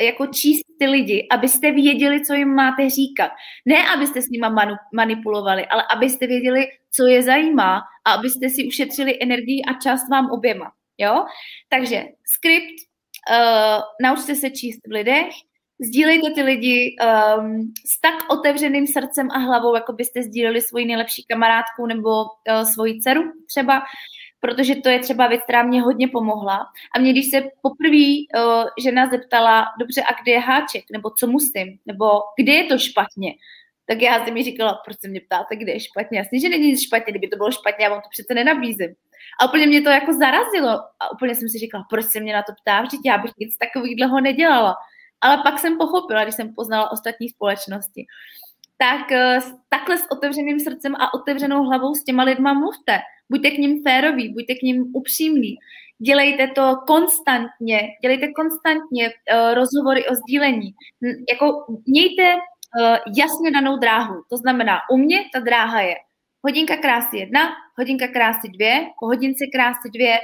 jako číst ty lidi, abyste věděli, co jim máte říkat. Ne, abyste s nima manu, manipulovali, ale abyste věděli, co je zajímá a abyste si ušetřili energii a čas vám oběma. Jo? Takže skript, uh, naučte se číst v lidech, Sdílejte ty lidi um, s tak otevřeným srdcem a hlavou, jako byste sdíleli svoji nejlepší kamarádku nebo uh, svoji dceru třeba, protože to je třeba věc, která mě hodně pomohla. A mě, když se poprvé uh, žena zeptala, dobře, a kde je háček, nebo co musím, nebo kde je to špatně, tak já jsem mi říkala, proč se mě ptáte, kde je špatně. Jasně, že není nic špatně, kdyby to bylo špatně, já vám to přece nenabízím. A úplně mě to jako zarazilo. A úplně jsem si říkala, proč se mě na to ptá, vždyť já bych nic takového nedělala. Ale pak jsem pochopila, když jsem poznala ostatní společnosti. Tak eh, takhle s otevřeným srdcem a otevřenou hlavou s těma lidma mluvte. Buďte k ním féroví, buďte k ním upřímní. Dělejte to konstantně, dělejte konstantně uh, rozhovory o sdílení. Jako mějte uh, jasně danou dráhu. To znamená, u mě ta dráha je hodinka krásy jedna, hodinka krásy dvě, po hodince krásy dvě,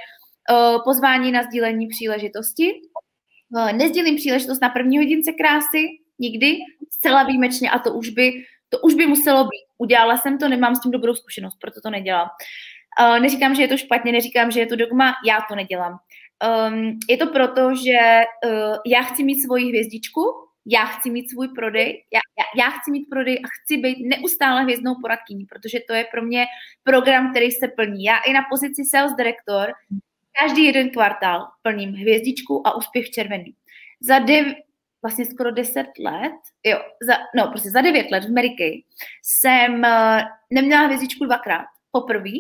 pozvání na sdílení příležitosti. Uh, nezdílím příležitost na první hodince krásy, nikdy, zcela výjimečně a to už by, to už by muselo být. Udělala jsem to, nemám s tím dobrou zkušenost, proto to nedělám. Uh, neříkám, že je to špatně, neříkám, že je to dogma, já to nedělám. Um, je to proto, že uh, já chci mít svoji hvězdičku, já chci mít svůj prodej, já, já, já chci mít prodej a chci být neustále hvězdnou poradkyní, protože to je pro mě program, který se plní. Já i na pozici sales director každý jeden kvartál plním hvězdičku a úspěch červený. Za dev, vlastně skoro 10 let, jo, za, no prostě za 9 let v Kay jsem uh, neměla hvězdičku dvakrát. Poprvé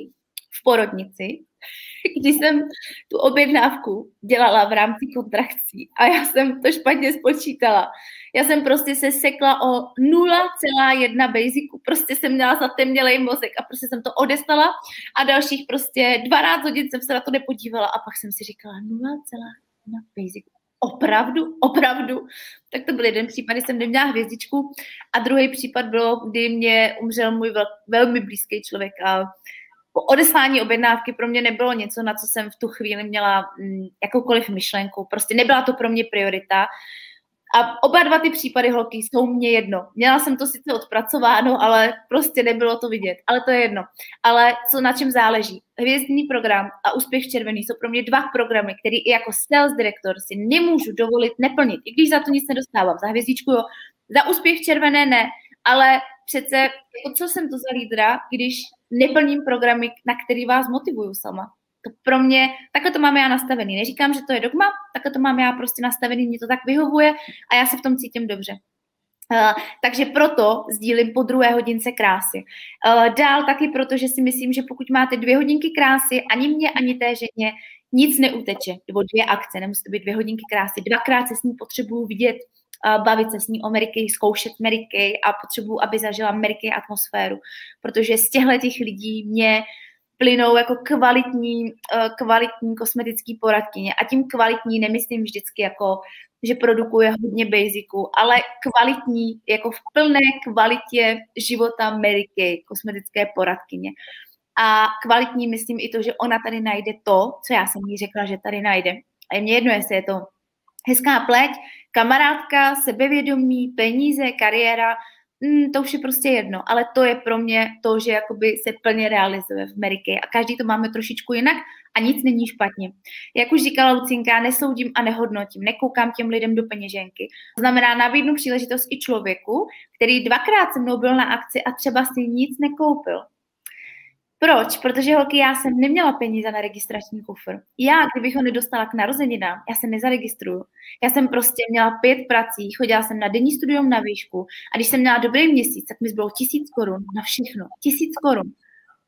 v porodnici, když jsem tu objednávku dělala v rámci kontrakcí a já jsem to špatně spočítala. Já jsem prostě se sekla o 0,1 basicu, prostě jsem měla zatemnělej mozek a prostě jsem to odestala a dalších prostě 12 hodin jsem se na to nepodívala a pak jsem si říkala 0,1 basicu. Opravdu, opravdu. Tak to byl jeden případ, kdy jsem neměla hvězdičku a druhý případ bylo, kdy mě umřel můj vel, velmi blízký člověk a odeslání objednávky pro mě nebylo něco, na co jsem v tu chvíli měla mm, jakoukoliv myšlenku. Prostě nebyla to pro mě priorita. A oba dva ty případy holky jsou mě jedno. Měla jsem to sice odpracováno, ale prostě nebylo to vidět. Ale to je jedno. Ale co na čem záleží? Hvězdný program a úspěch červený jsou pro mě dva programy, který i jako sales director si nemůžu dovolit neplnit. I když za to nic nedostávám. Za hvězdičku jo, za úspěch červené ne. Ale přece, jako co jsem to za lídra, když neplním programy, na který vás motivuju sama. To pro mě, takhle to mám já nastavený. Neříkám, že to je dogma, takhle to mám já prostě nastavený, mě to tak vyhovuje a já se v tom cítím dobře. Uh, takže proto sdílím po druhé hodince krásy. Uh, dál taky proto, že si myslím, že pokud máte dvě hodinky krásy, ani mě, ani té ženě, nic neuteče. Nebo dvě akce, nemusí to být dvě hodinky krásy. Dvakrát se s ní potřebuju vidět, bavit se s ní o Mary zkoušet Mary a potřebuju, aby zažila Mary atmosféru, protože z těchto těch lidí mě plynou jako kvalitní, eh, kvalitní kosmetický poradkyně. A tím kvalitní nemyslím vždycky jako, že produkuje hodně basiců, ale kvalitní, jako v plné kvalitě života Mary kosmetické poradkyně. A kvalitní myslím i to, že ona tady najde to, co já jsem jí řekla, že tady najde. A je mě jedno, jestli je to hezká pleť, kamarádka, sebevědomí, peníze, kariéra, mm, to už je prostě jedno, ale to je pro mě to, že jakoby se plně realizuje v Americe a každý to máme trošičku jinak a nic není špatně. Jak už říkala Lucinka, nesoudím a nehodnotím, nekoukám těm lidem do peněženky. To znamená, nabídnu příležitost i člověku, který dvakrát se mnou byl na akci a třeba si nic nekoupil. Proč? Protože holky, já jsem neměla peníze na registrační kufr. Já, kdybych ho nedostala k narozeninám, já se nezaregistruju. Já jsem prostě měla pět prací, chodila jsem na denní studium na výšku a když jsem měla dobrý měsíc, tak mi zbylo tisíc korun na všechno. Tisíc korun.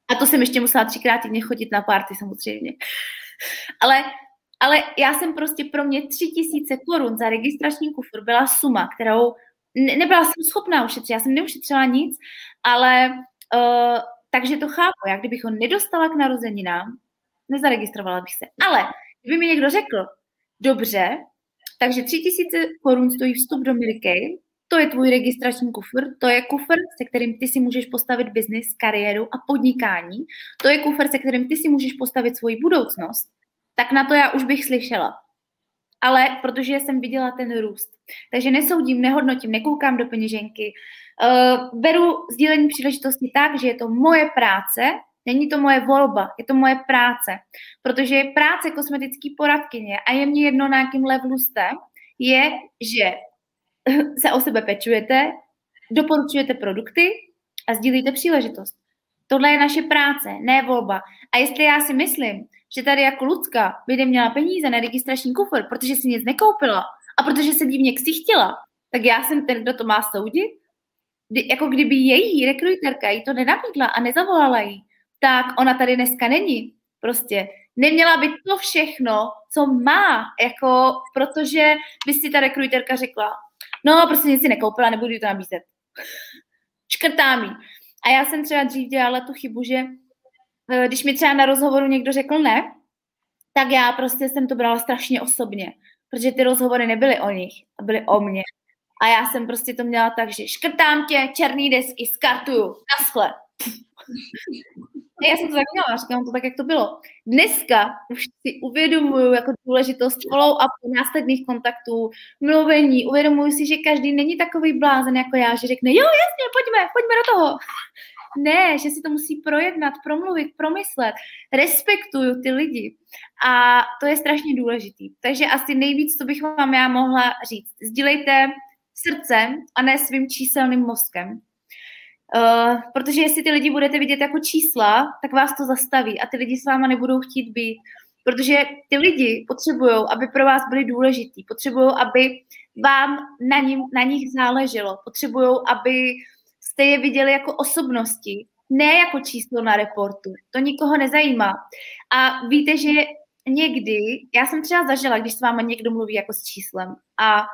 A to jsem ještě musela třikrát týdně chodit na párty samozřejmě. Ale, ale já jsem prostě pro mě tři tisíce korun za registrační kufr byla suma, kterou ne, nebyla jsem schopná ušetřit. Já jsem neušetřila nic, ale uh, takže to chápu. Já kdybych ho nedostala k narozeninám, nezaregistrovala bych se. Ale kdyby mi někdo řekl, dobře, takže tři tisíce korun stojí vstup do Milky, to je tvůj registrační kufr, to je kufr, se kterým ty si můžeš postavit biznis, kariéru a podnikání, to je kufr, se kterým ty si můžeš postavit svoji budoucnost, tak na to já už bych slyšela. Ale protože jsem viděla ten růst. Takže nesoudím, nehodnotím, nekoukám do peněženky, Uh, beru sdílení příležitosti tak, že je to moje práce, není to moje volba, je to moje práce. Protože práce kosmetický poradkyně a je mě jedno, na jakým levelu jste, je, že se o sebe pečujete, doporučujete produkty a sdílíte příležitost. Tohle je naše práce, ne volba. A jestli já si myslím, že tady jako Lucka by neměla peníze na registrační kufr, protože si nic nekoupila a protože se divně ksichtila, tak já jsem ten, kdo to má soudit kdy, jako kdyby její rekruterka jí to nenabídla a nezavolala jí, tak ona tady dneska není. Prostě neměla by to všechno, co má, jako, protože by si ta rekruterka řekla, no, prostě nic si nekoupila, nebudu to nabízet. Škrtá mi. A já jsem třeba dřív dělala tu chybu, že když mi třeba na rozhovoru někdo řekl ne, tak já prostě jsem to brala strašně osobně, protože ty rozhovory nebyly o nich, byly o mně. A já jsem prostě to měla tak, že škrtám tě, černý desky, skartuju, naschle. Já jsem to tak měla, říkám to tak, jak to bylo. Dneska už si uvědomuju jako důležitost follow-upu, následných kontaktů, mluvení, uvědomuju si, že každý není takový blázen jako já, že řekne, jo, jasně, pojďme, pojďme do toho. Ne, že si to musí projednat, promluvit, promyslet. Respektuju ty lidi. A to je strašně důležitý. Takže asi nejvíc, co bych vám já mohla říct. Sdílejte srdcem a ne svým číselným mozkem. Uh, protože jestli ty lidi budete vidět jako čísla, tak vás to zastaví a ty lidi s váma nebudou chtít být. Protože ty lidi potřebují, aby pro vás byli důležitý, potřebují, aby vám na, ním, na nich záleželo, potřebují, aby jste je viděli jako osobnosti, ne jako číslo na reportu. To nikoho nezajímá. A víte, že někdy, já jsem třeba zažila, když s váma někdo mluví jako s číslem a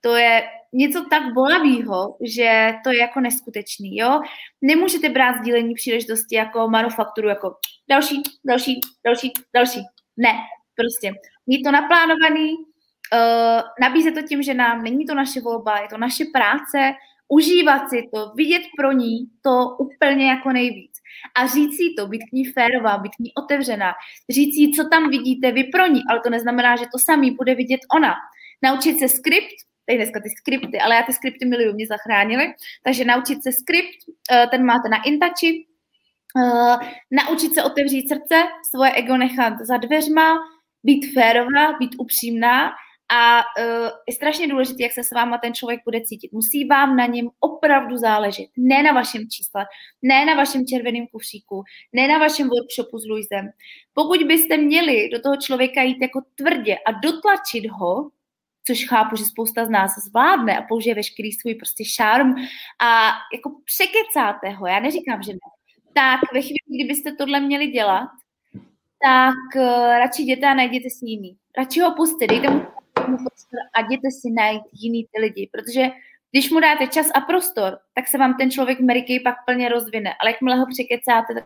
to je něco tak bolavého, že to je jako neskutečný, jo. Nemůžete brát sdílení příležitosti jako manufakturu, jako další, další, další, další. Ne, prostě. Mít to naplánovaný, uh, nabízet to tím, že nám není to naše volba, je to naše práce, užívat si to, vidět pro ní to úplně jako nejvíc. A říct si to, být k ní férová, být k ní otevřená, říct si, co tam vidíte vy pro ní, ale to neznamená, že to samý bude vidět ona. Naučit se skript, tady dneska ty skripty, ale já ty skripty miluju, mě zachránily, takže naučit se skript, eh, ten máte na Intači, eh, naučit se otevřít srdce, svoje ego nechat za dveřma, být férová, být upřímná a uh, je strašně důležité, jak se s váma ten člověk bude cítit. Musí vám na něm opravdu záležet. Ne na vašem čísle, ne na vašem červeném kufříku, ne na vašem workshopu s Luisem. Pokud byste měli do toho člověka jít jako tvrdě a dotlačit ho, což chápu, že spousta z nás zvládne a použije veškerý svůj prostě šarm a jako překecáte ho, já neříkám, že ne, tak ve chvíli, kdybyste tohle měli dělat, tak uh, radši jděte a najděte si jiný. Radši ho puste, dejte mu prostor a jděte si najít jiný ty lidi, protože když mu dáte čas a prostor, tak se vám ten člověk Mary Kay pak plně rozvine, ale jakmile ho překecáte, tak